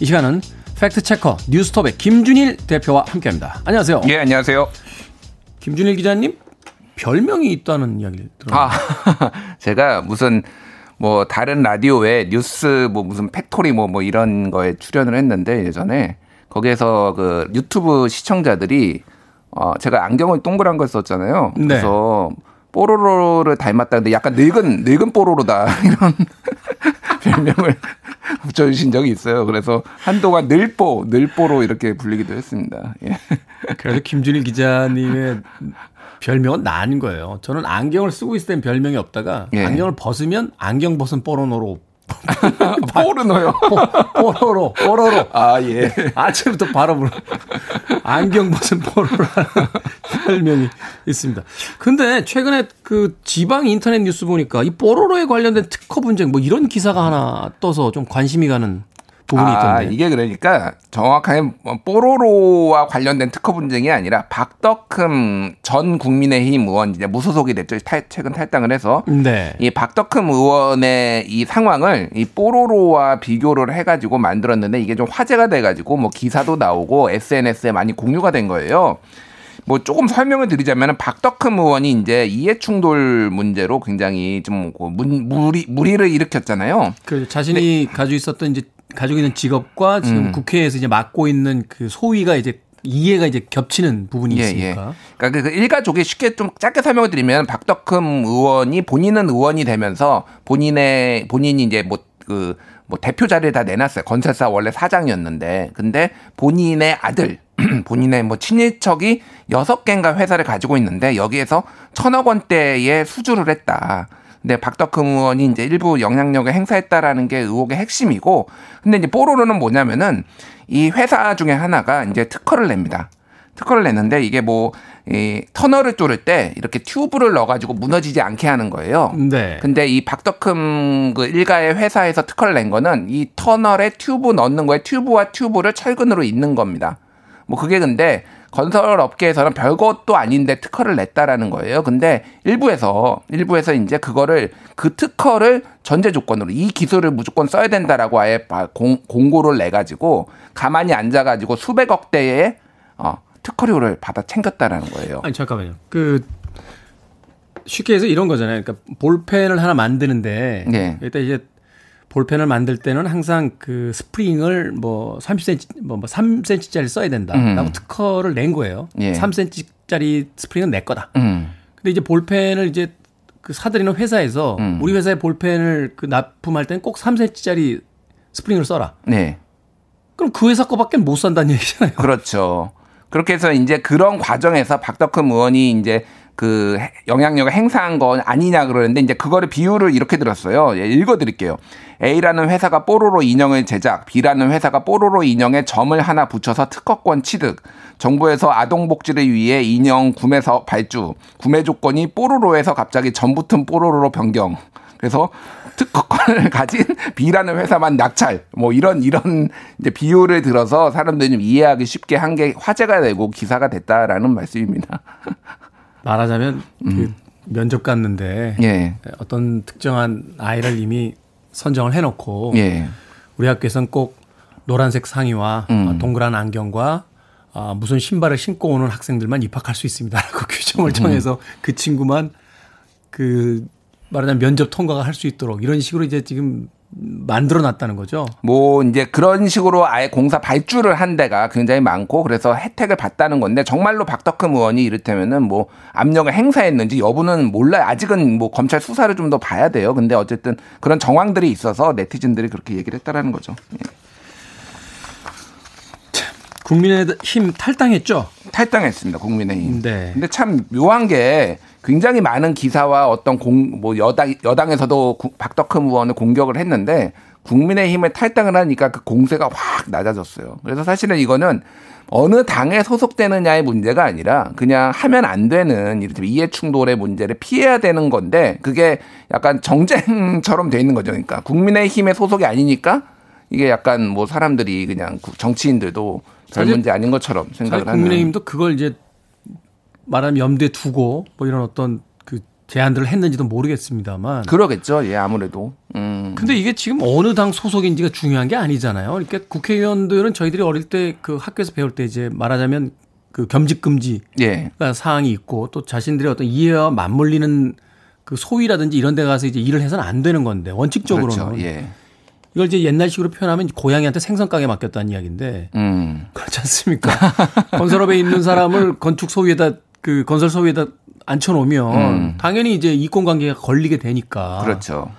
[SPEAKER 1] 이 시간은 fact checker 뉴스톱의 김준일 대표와 함께합니다. 안녕하세요.
[SPEAKER 12] 예, 안녕하세요.
[SPEAKER 1] 김준일 기자님 별명이 있다는 이야기를 들었는데.
[SPEAKER 12] 아, *laughs* 제가 무슨 뭐 다른 라디오에 뉴스 뭐 무슨 팩토리 뭐뭐 이런 거에 출연을 했는데 예전에 거기에서 그 유튜브 시청자들이 어 제가 안경을 동그란 걸 썼잖아요.
[SPEAKER 1] 네.
[SPEAKER 12] 그래서 뽀로로를 닮았다는데 약간 늙은 늙은 뽀로로다 *laughs* 이런 *laughs* 별명을 붙여주신 적이 있어요. 그래서 한동안 늘뽀 늘뽀로 이렇게 불리기도 했습니다. 예.
[SPEAKER 1] 그래서 김준일 기자님의 별명은 나는 거예요. 저는 안경을 쓰고 있을 땐 별명이 없다가
[SPEAKER 12] 예.
[SPEAKER 1] 안경을 벗으면 안경 벗은 뽀로노로 *laughs*
[SPEAKER 12] 뽀르노요.
[SPEAKER 1] 뽀로로 뽀로로
[SPEAKER 12] 아 예.
[SPEAKER 1] 아침부터 발음을 안경 벗은 뽀로로라는 별명이 있습니다. 근데 최근에 그 지방 인터넷 뉴스 보니까 이 뽀로로에 관련된 특허 분쟁 뭐 이런 기사가 하나 떠서 좀 관심이 가는 부분이
[SPEAKER 12] 아,
[SPEAKER 1] 있던데.
[SPEAKER 12] 이게 그러니까 정확하게 뭐 뽀로로와 관련된 특허 분쟁이 아니라 박덕흠 전 국민의힘 의원 이제 무소속이 됐죠. 탈- 최근 탈당을 해서
[SPEAKER 1] 네.
[SPEAKER 12] 이 박덕흠 의원의 이 상황을 이 뽀로로와 비교를 해가지고 만들었는데 이게 좀 화제가 돼가지고 뭐 기사도 나오고 SNS에 많이 공유가 된 거예요. 뭐 조금 설명을 드리자면 박덕흠 의원이 이제 이해충돌 문제로 굉장히 좀그 문- 무리 무리를 일으켰잖아요.
[SPEAKER 1] 그 자신이 가지고 있었던 이제 가지고 있는 직업과 지금
[SPEAKER 12] 음.
[SPEAKER 1] 국회에서 이제 맡고 있는 그 소위가 이제 이해가 이제 겹치는 부분이
[SPEAKER 12] 예,
[SPEAKER 1] 있으니까.
[SPEAKER 12] 그러니까 그 일가족이 쉽게 좀 짧게 설명을 드리면 박덕흠 의원이 본인은 의원이 되면서 본인의 본인이 이제 뭐그뭐 대표 자리를 다 내놨어요. 건설사 원래 사장이었는데 근데 본인의 아들 *clears throat* 본인의 뭐 친일척이 여섯 개인가 회사를 가지고 있는데 여기에서 천억 원대의 수주를 했다. 근데 박덕흠 의원이 이제 일부 영향력을 행사했다라는 게 의혹의 핵심이고 근데 이제 뽀로로는 뭐냐면은 이 회사 중에 하나가 이제 특허를 냅니다. 특허를 냈는데 이게 뭐, 이 터널을 뚫을 때 이렇게 튜브를 넣어가지고 무너지지 않게 하는 거예요.
[SPEAKER 1] 네.
[SPEAKER 12] 근데 이 박덕흠 그 일가의 회사에서 특허를 낸 거는 이 터널에 튜브 넣는 거에 튜브와 튜브를 철근으로 잇는 겁니다. 뭐 그게 근데 건설 업계에서는 별것도 아닌데 특허를 냈다라는 거예요. 근데 일부에서 일부에서 이제 그거를 그 특허를 전제 조건으로 이 기술을 무조건 써야 된다라고 아예 공, 공고를 내 가지고 가만히 앉아 가지고 수백억 대의 어, 특허료를 받아 챙겼다라는 거예요.
[SPEAKER 1] 아니 잠깐만요. 그 쉽게 해서 이런 거잖아요. 그러니까 볼펜을 하나 만드는데
[SPEAKER 12] 네.
[SPEAKER 1] 일단 이제 볼펜을 만들 때는 항상 그 스프링을 뭐 30cm 뭐 3cm짜리 써야 된다라고
[SPEAKER 12] 음.
[SPEAKER 1] 특허를 낸 거예요.
[SPEAKER 12] 예.
[SPEAKER 1] 3cm짜리 스프링은 내 거다.
[SPEAKER 12] 음.
[SPEAKER 1] 근데 이제 볼펜을 이제 그 사들이는 회사에서
[SPEAKER 12] 음.
[SPEAKER 1] 우리 회사의 볼펜을 그 납품할 때는 꼭 3cm짜리 스프링을 써라.
[SPEAKER 12] 네.
[SPEAKER 1] 그럼 그 회사 거밖에 못 산다는 얘기잖아요.
[SPEAKER 12] 그렇죠. 그렇게 해서 이제 그런 과정에서 박덕흠 의원이 이제 그 해- 영향력을 행사한 건 아니냐 그러는데 이제 그거를 비유를 이렇게 들었어요. 예, 읽어드릴게요. A라는 회사가 뽀로로 인형을 제작, B라는 회사가 뽀로로 인형에 점을 하나 붙여서 특허권 취득, 정부에서 아동복지를 위해 인형 구매 사업 발주, 구매 조건이 뽀로로에서 갑자기 점 붙은 뽀로로로 변경. 그래서 특허권을 *laughs* 가진 B라는 회사만 낙찰. 뭐 이런 이런 이제 비유를 들어서 사람들이 좀 이해하기 쉽게 한 게 화제가 되고 기사가 됐다라는 말씀입니다. *laughs*
[SPEAKER 1] 말하자면 그 면접 갔는데
[SPEAKER 12] 음. 예.
[SPEAKER 1] 어떤 특정한 아이를 이미 선정을 해놓고
[SPEAKER 12] 예.
[SPEAKER 1] 우리 학교에선 꼭 노란색 상의와
[SPEAKER 12] 음.
[SPEAKER 1] 어, 동그란 안경과 아, 무슨 신발을 신고 오는 학생들만 입학할 수 있습니다라고 *laughs* 규정을
[SPEAKER 12] 음.
[SPEAKER 1] 정해서 그 친구만 그 말하자면 면접 통과가 할 수 있도록 이런 식으로 이제 지금 만들어 놨다는 거죠.
[SPEAKER 12] 뭐 이제 그런 식으로 아예 공사 발주를 한 데가 굉장히 많고 그래서 혜택을 받다는 건데 정말로 박덕흠 의원이 이를테면은 뭐 압력을 행사했는지 여부는 몰라요. 아직은 뭐 검찰 수사를 좀 더 봐야 돼요. 근데 어쨌든 그런 정황들이 있어서 네티즌들이 그렇게 얘기를 했다라는 거죠. 예.
[SPEAKER 1] 국민의힘 탈당했죠?
[SPEAKER 12] 탈당했습니다. 국민의힘.
[SPEAKER 1] 네.
[SPEAKER 12] 근데 참 묘한 게 굉장히 많은 기사와 어떤 공, 뭐 여당, 여당에서도 구- 박덕흠 의원을 공격을 했는데 국민의힘에 탈당을 하니까 그 공세가 확 낮아졌어요. 그래서 사실은 이거는 어느 당에 소속되느냐의 문제가 아니라 그냥 하면 안 되는 이를테면 이해 충돌의 문제를 피해야 되는 건데 그게 약간 정쟁처럼 돼 있는 거죠. 그러니까 국민의힘의 소속이 아니니까 이게 약간 뭐 사람들이 그냥 구- 정치인들도 별 문제 아닌 것처럼 생각을 하는.
[SPEAKER 1] 국민의힘도 그걸 이제 말하면 염두에 두고 뭐 이런 어떤 그 제안들을 했는지도 모르겠습니다만.
[SPEAKER 12] 그러겠죠. 예, 아무래도. 음.
[SPEAKER 1] 근데 이게 지금 어느 당 소속인지가 중요한 게 아니잖아요. 그러니까 국회의원들은 저희들이 어릴 때 그 학교에서 배울 때 이제 말하자면 그 겸직 금지
[SPEAKER 12] 예.
[SPEAKER 1] 사항이 있고 또 자신들의 어떤 이해와 맞물리는 그 소위라든지 이런 데 가서 이제 일을 해서는 안 되는 건데 원칙적으로는
[SPEAKER 12] 그렇죠. 예.
[SPEAKER 1] 이걸 이제 옛날식으로 표현하면 고양이한테 생선 가게 맡겼다는 이야기인데
[SPEAKER 12] 음.
[SPEAKER 1] 그렇지 않습니까? *laughs* 건설업에 있는 사람을 건축 소위에다 그 건설 소위에다 앉혀놓으면
[SPEAKER 12] 음.
[SPEAKER 1] 당연히 이제 이권 관계가 걸리게 되니까.
[SPEAKER 12] 그렇죠.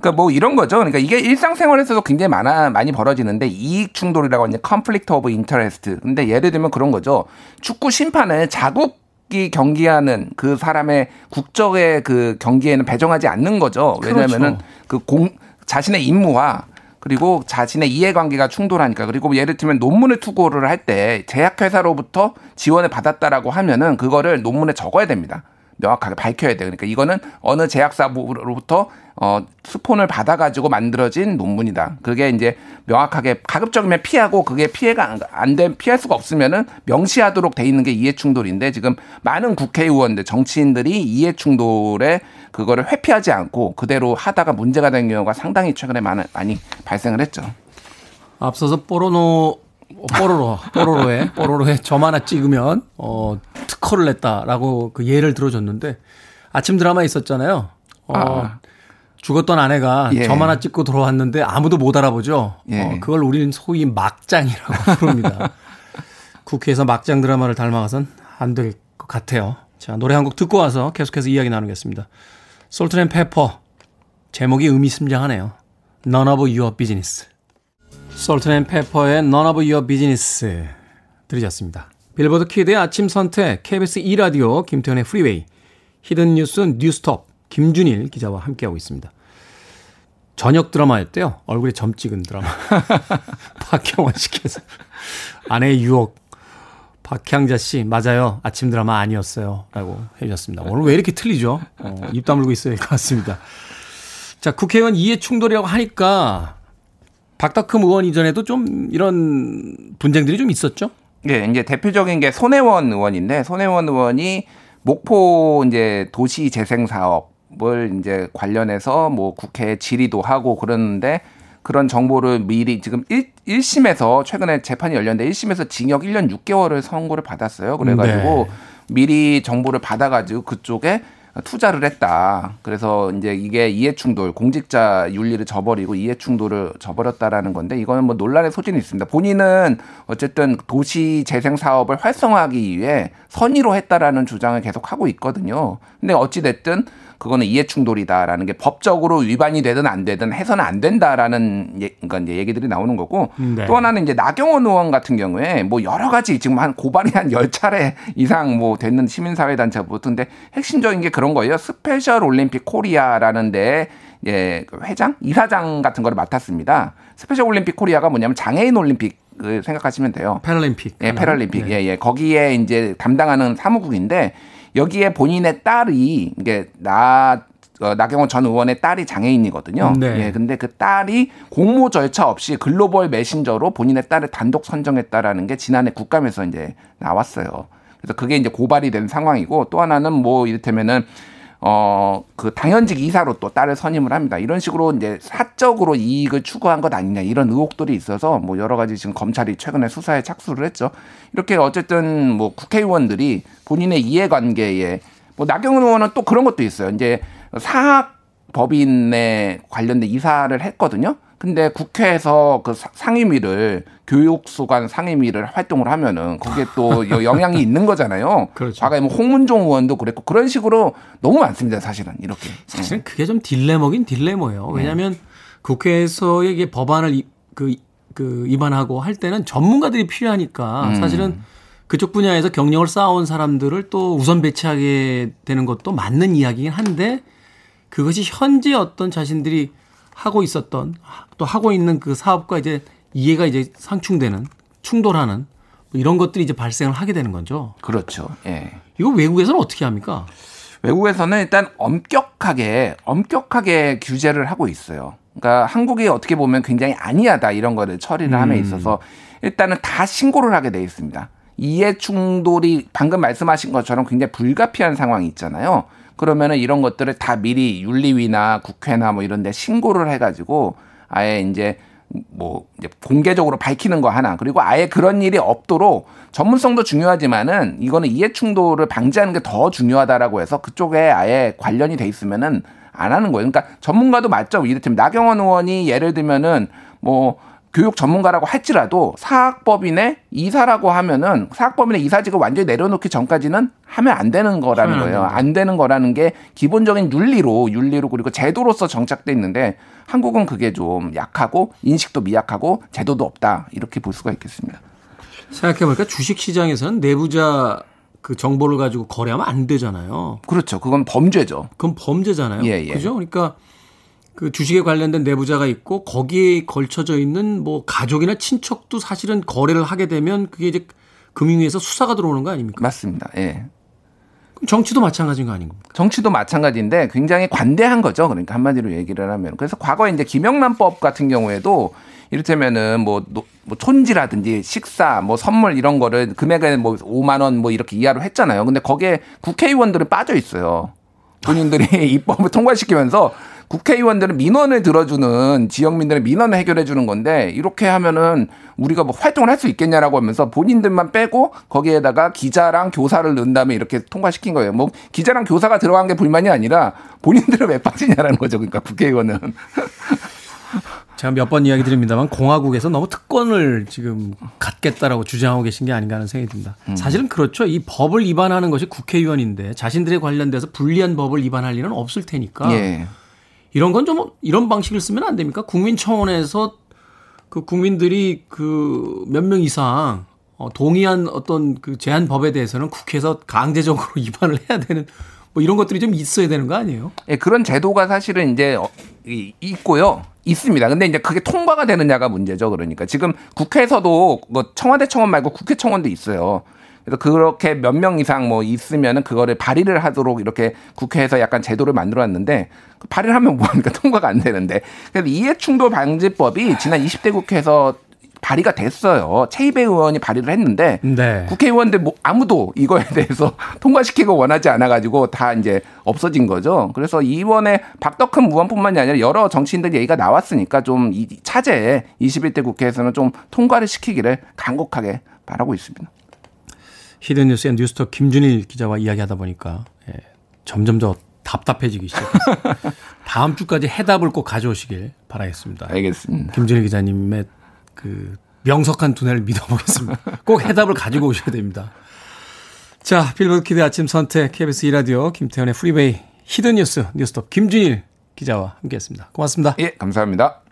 [SPEAKER 12] 그러니까 뭐 이런 거죠. 그러니까 이게 일상생활에서도 굉장히 많아 많이 벌어지는데 이익 충돌이라고 하는 conflict of interest. 근데 예를 들면 그런 거죠. 축구 심판을 자국 이 경기하는 그 사람의 국적의 그 경기에는 배정하지 않는 거죠. 왜냐하면은 그공 자신의 임무와 그리고 자신의 이해관계가 충돌하니까 그리고 예를 들면 논문을 투고를 할 때 제약회사로부터 지원을 받았다라고 하면은 그거를 논문에 적어야 됩니다. 명확하게 밝혀야 돼. 그러니까 이거는 어느 제약사로부터 어 스폰을 받아가지고 만들어진 논문이다. 그게 이제 명확하게 가급적이면 피하고 그게 피해가 안된 피할 수가 없으면은 명시하도록 돼 있는 게 이해충돌인데 지금 많은 국회의원들 정치인들이 이해충돌에 그거를 회피하지 않고 그대로 하다가 문제가 된 경우가 상당히 최근에 많이 발생을 했죠.
[SPEAKER 1] 앞서서 뽀로노 뽀로로, 뽀로로에, 뽀로로에 점 하나 찍으면, 어, 특허를 냈다라고 그 예를 들어줬는데, 아침 드라마 있었잖아요. 어,
[SPEAKER 12] 아.
[SPEAKER 1] 죽었던 아내가
[SPEAKER 12] 예.
[SPEAKER 1] 점 하나 찍고 들어왔는데 아무도 못 알아보죠.
[SPEAKER 12] 예.
[SPEAKER 1] 어, 그걸 우리는 소위 막장이라고 *laughs* 부릅니다. 국회에서 막장 드라마를 닮아가선 안 될 것 같아요. 자, 노래 한 곡 듣고 와서 계속해서 이야기 나누겠습니다. Salt-N-Pepa. 제목이 의미심장하네요. None of your business. Salt-N-Pepa의 None of your business 들으셨습니다. 빌보드 키드의 아침 선택, KBS 2라디오, 김태훈의 프리웨이, hidden 뉴스 뉴스톱, 김준일 기자와 함께하고 있습니다. 저녁 드라마였대요. 얼굴에 점 찍은 드라마. *laughs* 박형원 씨께서. 아내의 유혹. 박향자 씨, 맞아요. 아침 드라마 아니었어요. 라고 해주셨습니다. 오늘 왜 이렇게 틀리죠? 어, 입 다물고 있어야 될것 같습니다. 자, 국회의원 이해 충돌이라고 하니까 박덕흠 의원 이전에도 좀 이런 분쟁들이 좀 있었죠?
[SPEAKER 12] 예, 이제 대표적인 게 손혜원 의원인데 손혜원 의원이 목포 이제 도시 재생 사업을 이제 관련해서 뭐 국회에 질의도 하고 그러는데 그런 정보를 미리 지금 1, 1심에서 최근에 재판이 열렸는데 1심에서 징역 1년 6개월을 선고를 받았어요. 그래 가지고
[SPEAKER 1] 네.
[SPEAKER 12] 미리 정보를 받아 가지고 그쪽에 투자를 했다. 그래서 이제 이게 이해충돌, 공직자 윤리를 저버리고 이해충돌을 저버렸다라는 건데 이거는 뭐 논란의 소진이 있습니다. 본인은 어쨌든 도시 재생 사업을 활성화하기 위해 선의로 했다라는 주장을 계속 하고 있거든요. 근데 어찌 됐든 그거는 이해 충돌이다라는 게 법적으로 위반이 되든 안 되든 해서는 안 된다라는 예, 그러니까 이제 얘기들이 나오는 거고
[SPEAKER 1] 네.
[SPEAKER 12] 또 하나는 이제 나경원 의원 같은 경우에 뭐 여러 가지 지금 한 고발이 한 열차례 이상 뭐 됐는 시민사회 단체부터 근데 핵심적인 게 그런 거예요. 스페셜 올림픽 코리아라는 데 예, 그 회장, 이사장 같은 거를 맡았습니다. 스페셜 올림픽 코리아가 뭐냐면 장애인 올림픽을 생각하시면 돼요.
[SPEAKER 1] 패럴림픽.
[SPEAKER 12] 예, 패럴림픽.
[SPEAKER 1] 네.
[SPEAKER 12] 예, 예. 거기에 이제 담당하는 사무국인데 여기에 본인의 딸이 이게 나 어, 나경원 전 의원의 딸이 장애인이거든요.
[SPEAKER 1] 네.
[SPEAKER 12] 예, 근데 그 딸이 공모 절차 없이 글로벌 메신저로 본인의 딸을 단독 선정했다라는 게 지난해 국감에서 이제 나왔어요. 그래서 그게 이제 고발이 된 상황이고 또 하나는 뭐 이를테면은 어, 그 당연직 이사로 또 딸을 선임을 합니다. 이런 식으로 이제 사적으로 이익을 추구한 것 아니냐 이런 의혹들이 있어서 뭐 여러 가지 지금 검찰이 최근에 수사에 착수를 했죠. 이렇게 어쨌든 뭐 국회의원들이 본인의 이해관계에 뭐 나경원 의원은 또 그런 것도 있어요. 이제 사학 법인에 관련된 이사를 했거든요. 근데 국회에서 그 사- 상임위를 교육수관 상임위를 활동을 하면은 거기에 또 여- 영향이 *laughs* 있는 거잖아요.
[SPEAKER 1] 그렇죠.
[SPEAKER 12] 과거에 뭐 홍문종 의원도 그랬고 그런 식으로 너무 많습니다. 사실은 이렇게.
[SPEAKER 1] 사실 은 그게 좀 딜레머긴 딜레머예요. 왜냐하면 국회에서의 이게 법안을 이- 그, 그 입안하고 할 때는 전문가들이 필요하니까
[SPEAKER 12] 음.
[SPEAKER 1] 사실은 그쪽 분야에서 경력을 쌓아온 사람들을 또 우선 배치하게 되는 것도 맞는 이야기긴 한데 그것이 현재 어떤 자신들이 하고 있었던 또 하고 있는 그 사업과 이제 이해가 이제 상충되는 충돌하는 뭐 이런 것들이 이제 발생을 하게 되는 거죠.
[SPEAKER 12] 그렇죠. 예.
[SPEAKER 1] 이거 외국에서는 어떻게 합니까?
[SPEAKER 12] 외국에서는 일단 엄격하게 엄격하게 규제를 하고 있어요. 그러니까 한국이 어떻게 보면 굉장히 안이하다 이런 거를 처리를 함에
[SPEAKER 1] 음.
[SPEAKER 12] 있어서 일단은 다 신고를 하게 돼 있습니다. 이해 충돌이 방금 말씀하신 것처럼 굉장히 불가피한 상황이 있잖아요. 그러면은 이런 것들을 다 미리 윤리위나 국회나 뭐 이런 데 신고를 해 가지고 아예 이제 뭐 이제 공개적으로 밝히는 거 하나 그리고 아예 그런 일이 없도록 전문성도 중요하지만은 이거는 이해 충돌을 방지하는 게 더 중요하다라고 해서 그쪽에 아예 관련이 돼 있으면은 안 하는 거예요. 그러니까 전문가도 맞죠. 이를테면 나경원 의원이 예를 들면은 뭐 교육 전문가라고 할지라도 사학법인의 이사라고 하면은 사학법인의 이사직을 완전히 내려놓기 전까지는 하면 안 되는 거라는
[SPEAKER 1] 안
[SPEAKER 12] 거예요. 안 되는 거라는 게 기본적인 윤리로 윤리로 그리고 제도로서 정착돼 있는데 한국은 그게 좀 약하고 인식도 미약하고 제도도 없다 이렇게 볼 수가 있겠습니다.
[SPEAKER 1] 생각해보니까 주식시장에서는 내부자 그 정보를 가지고 거래하면 안 되잖아요.
[SPEAKER 12] 그렇죠. 그건 범죄죠.
[SPEAKER 1] 그건 범죄잖아요.
[SPEAKER 12] 예, 예.
[SPEAKER 1] 그죠? 그러니까 그 주식에 관련된 내부자가 있고 거기에 걸쳐져 있는 뭐 가족이나 친척도 사실은 거래를 하게 되면 그게 이제 금융위에서 수사가 들어오는 거 아닙니까?
[SPEAKER 12] 맞습니다. 예.
[SPEAKER 1] 정치도 마찬가지인 거 아닌가?
[SPEAKER 12] 정치도 마찬가지인데 굉장히 관대한 거죠. 그러니까 한마디로 얘기를 하면. 그래서 과거에 이제 김영란법 같은 경우에도 이를테면은 뭐, 노- 뭐 촌지라든지 식사, 뭐 선물 이런 거를 금액을 뭐 5만 원 뭐 이렇게 이하로 했잖아요. 근데 거기에 국회의원들은 빠져 있어요. 본인들이 *laughs* 입법을 통과시키면서 국회의원들은 민원을 들어주는 지역민들의 민원을 해결해 주는 건데 이렇게 하면은 우리가 뭐 활동을 할 수 있겠냐라고 하면서 본인들만 빼고 거기에다가 기자랑 교사를 넣은 다음에 이렇게 통과시킨 거예요. 뭐 기자랑 교사가 들어간 게 불만이 아니라 본인들은 왜 빠지냐라는 거죠. 그러니까 국회의원은. *laughs*
[SPEAKER 1] 제가 몇 번 이야기 드립니다만 공화국에서 너무 특권을 지금 갖겠다라고 주장하고 계신 게 아닌가 하는 생각이 듭니다.
[SPEAKER 12] 음.
[SPEAKER 1] 사실은 그렇죠. 이 법을 위반하는 것이 국회의원인데 자신들에 관련돼서 불리한 법을 위반할 일은 없을 테니까
[SPEAKER 12] 예.
[SPEAKER 1] 이런 건 좀 이런 방식을 쓰면 안 됩니까? 국민청원에서 그 국민들이 그 몇 명 이상 어, 동의한 어떤 그 제한 법에 대해서는 국회에서 강제적으로 *laughs* 위반을 해야 되는 뭐 이런 것들이 좀 있어야 되는 거 아니에요?
[SPEAKER 12] 예, 그런 제도가 사실은 이제 어, 이- 있고요. 있습니다. 근데 이제 그게 통과가 되느냐가 문제죠. 그러니까 지금 국회에서도 뭐 청와대 청원 말고 국회 청원도 있어요. 그래서 그렇게 몇 명 이상 뭐 있으면은 그거를 발의를 하도록 이렇게 국회에서 약간 제도를 만들어 놨는데 그 발의를 하면 뭐하니까 *laughs* 통과가 안 되는데 그래서 이해충돌 방지법이 지난 20대 국회에서 발의가 됐어요. 최이배 의원이 발의를 했는데
[SPEAKER 1] 네.
[SPEAKER 12] 국회의원들 뭐 아무도 이거에 대해서 *laughs* 통과시키고 원하지 않아가지고 다 이제 없어진 거죠. 그래서 이번에 박덕흠 무원뿐만이 아니라 여러 정치인들 얘기가 나왔으니까 좀 이 차제에 21대 국회에서는 좀 통과를 시키기를 간곡하게 바라고 있습니다.
[SPEAKER 1] 히든뉴스의 뉴스톱 김준일 기자와 이야기하다 보니까 예, 점점 더 답답해지기 시작했어요. *laughs* 다음 주까지 해답을 꼭 가져오시길 바라겠습니다.
[SPEAKER 12] 알겠습니다.
[SPEAKER 1] 김준일 기자님의 그 명석한 두뇌를 믿어보겠습니다. 꼭 해답을 가지고 오셔야 됩니다. 자, 빌보드 키드 아침 선택 KBS 2라디오 김태훈의 프리웨이 hidden 뉴스 뉴스톱 김준일 기자와 함께했습니다. 고맙습니다.
[SPEAKER 12] 예, 감사합니다.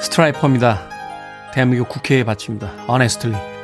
[SPEAKER 1] 스트라이퍼입니다. 대한민국 국회에 바칩니다. Honestly.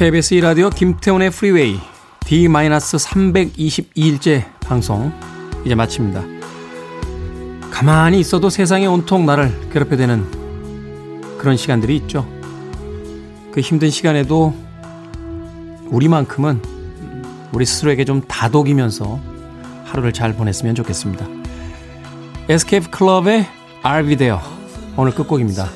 [SPEAKER 1] KBS 2라디오 김태훈의 프리웨이 D-322일째 방송 이제 마칩니다. 가만히 있어도 세상에 온통 나를 괴롭혀대는 그런 시간들이 있죠. 그 힘든 시간에도 우리만큼은 우리 스스로에게 좀 다독이면서 하루를 잘 보냈으면 좋겠습니다. 에스케이프 클럽의 There 오늘 끝곡입니다.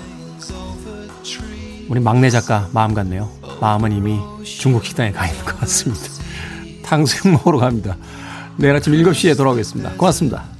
[SPEAKER 1] 우리 막내 작가 마음 같네요. 마음은 이미 중국 식당에 가 있는 것 같습니다. *laughs* 탕수육 먹으러 갑니다. 내일 아침 7시에 돌아오겠습니다. 고맙습니다.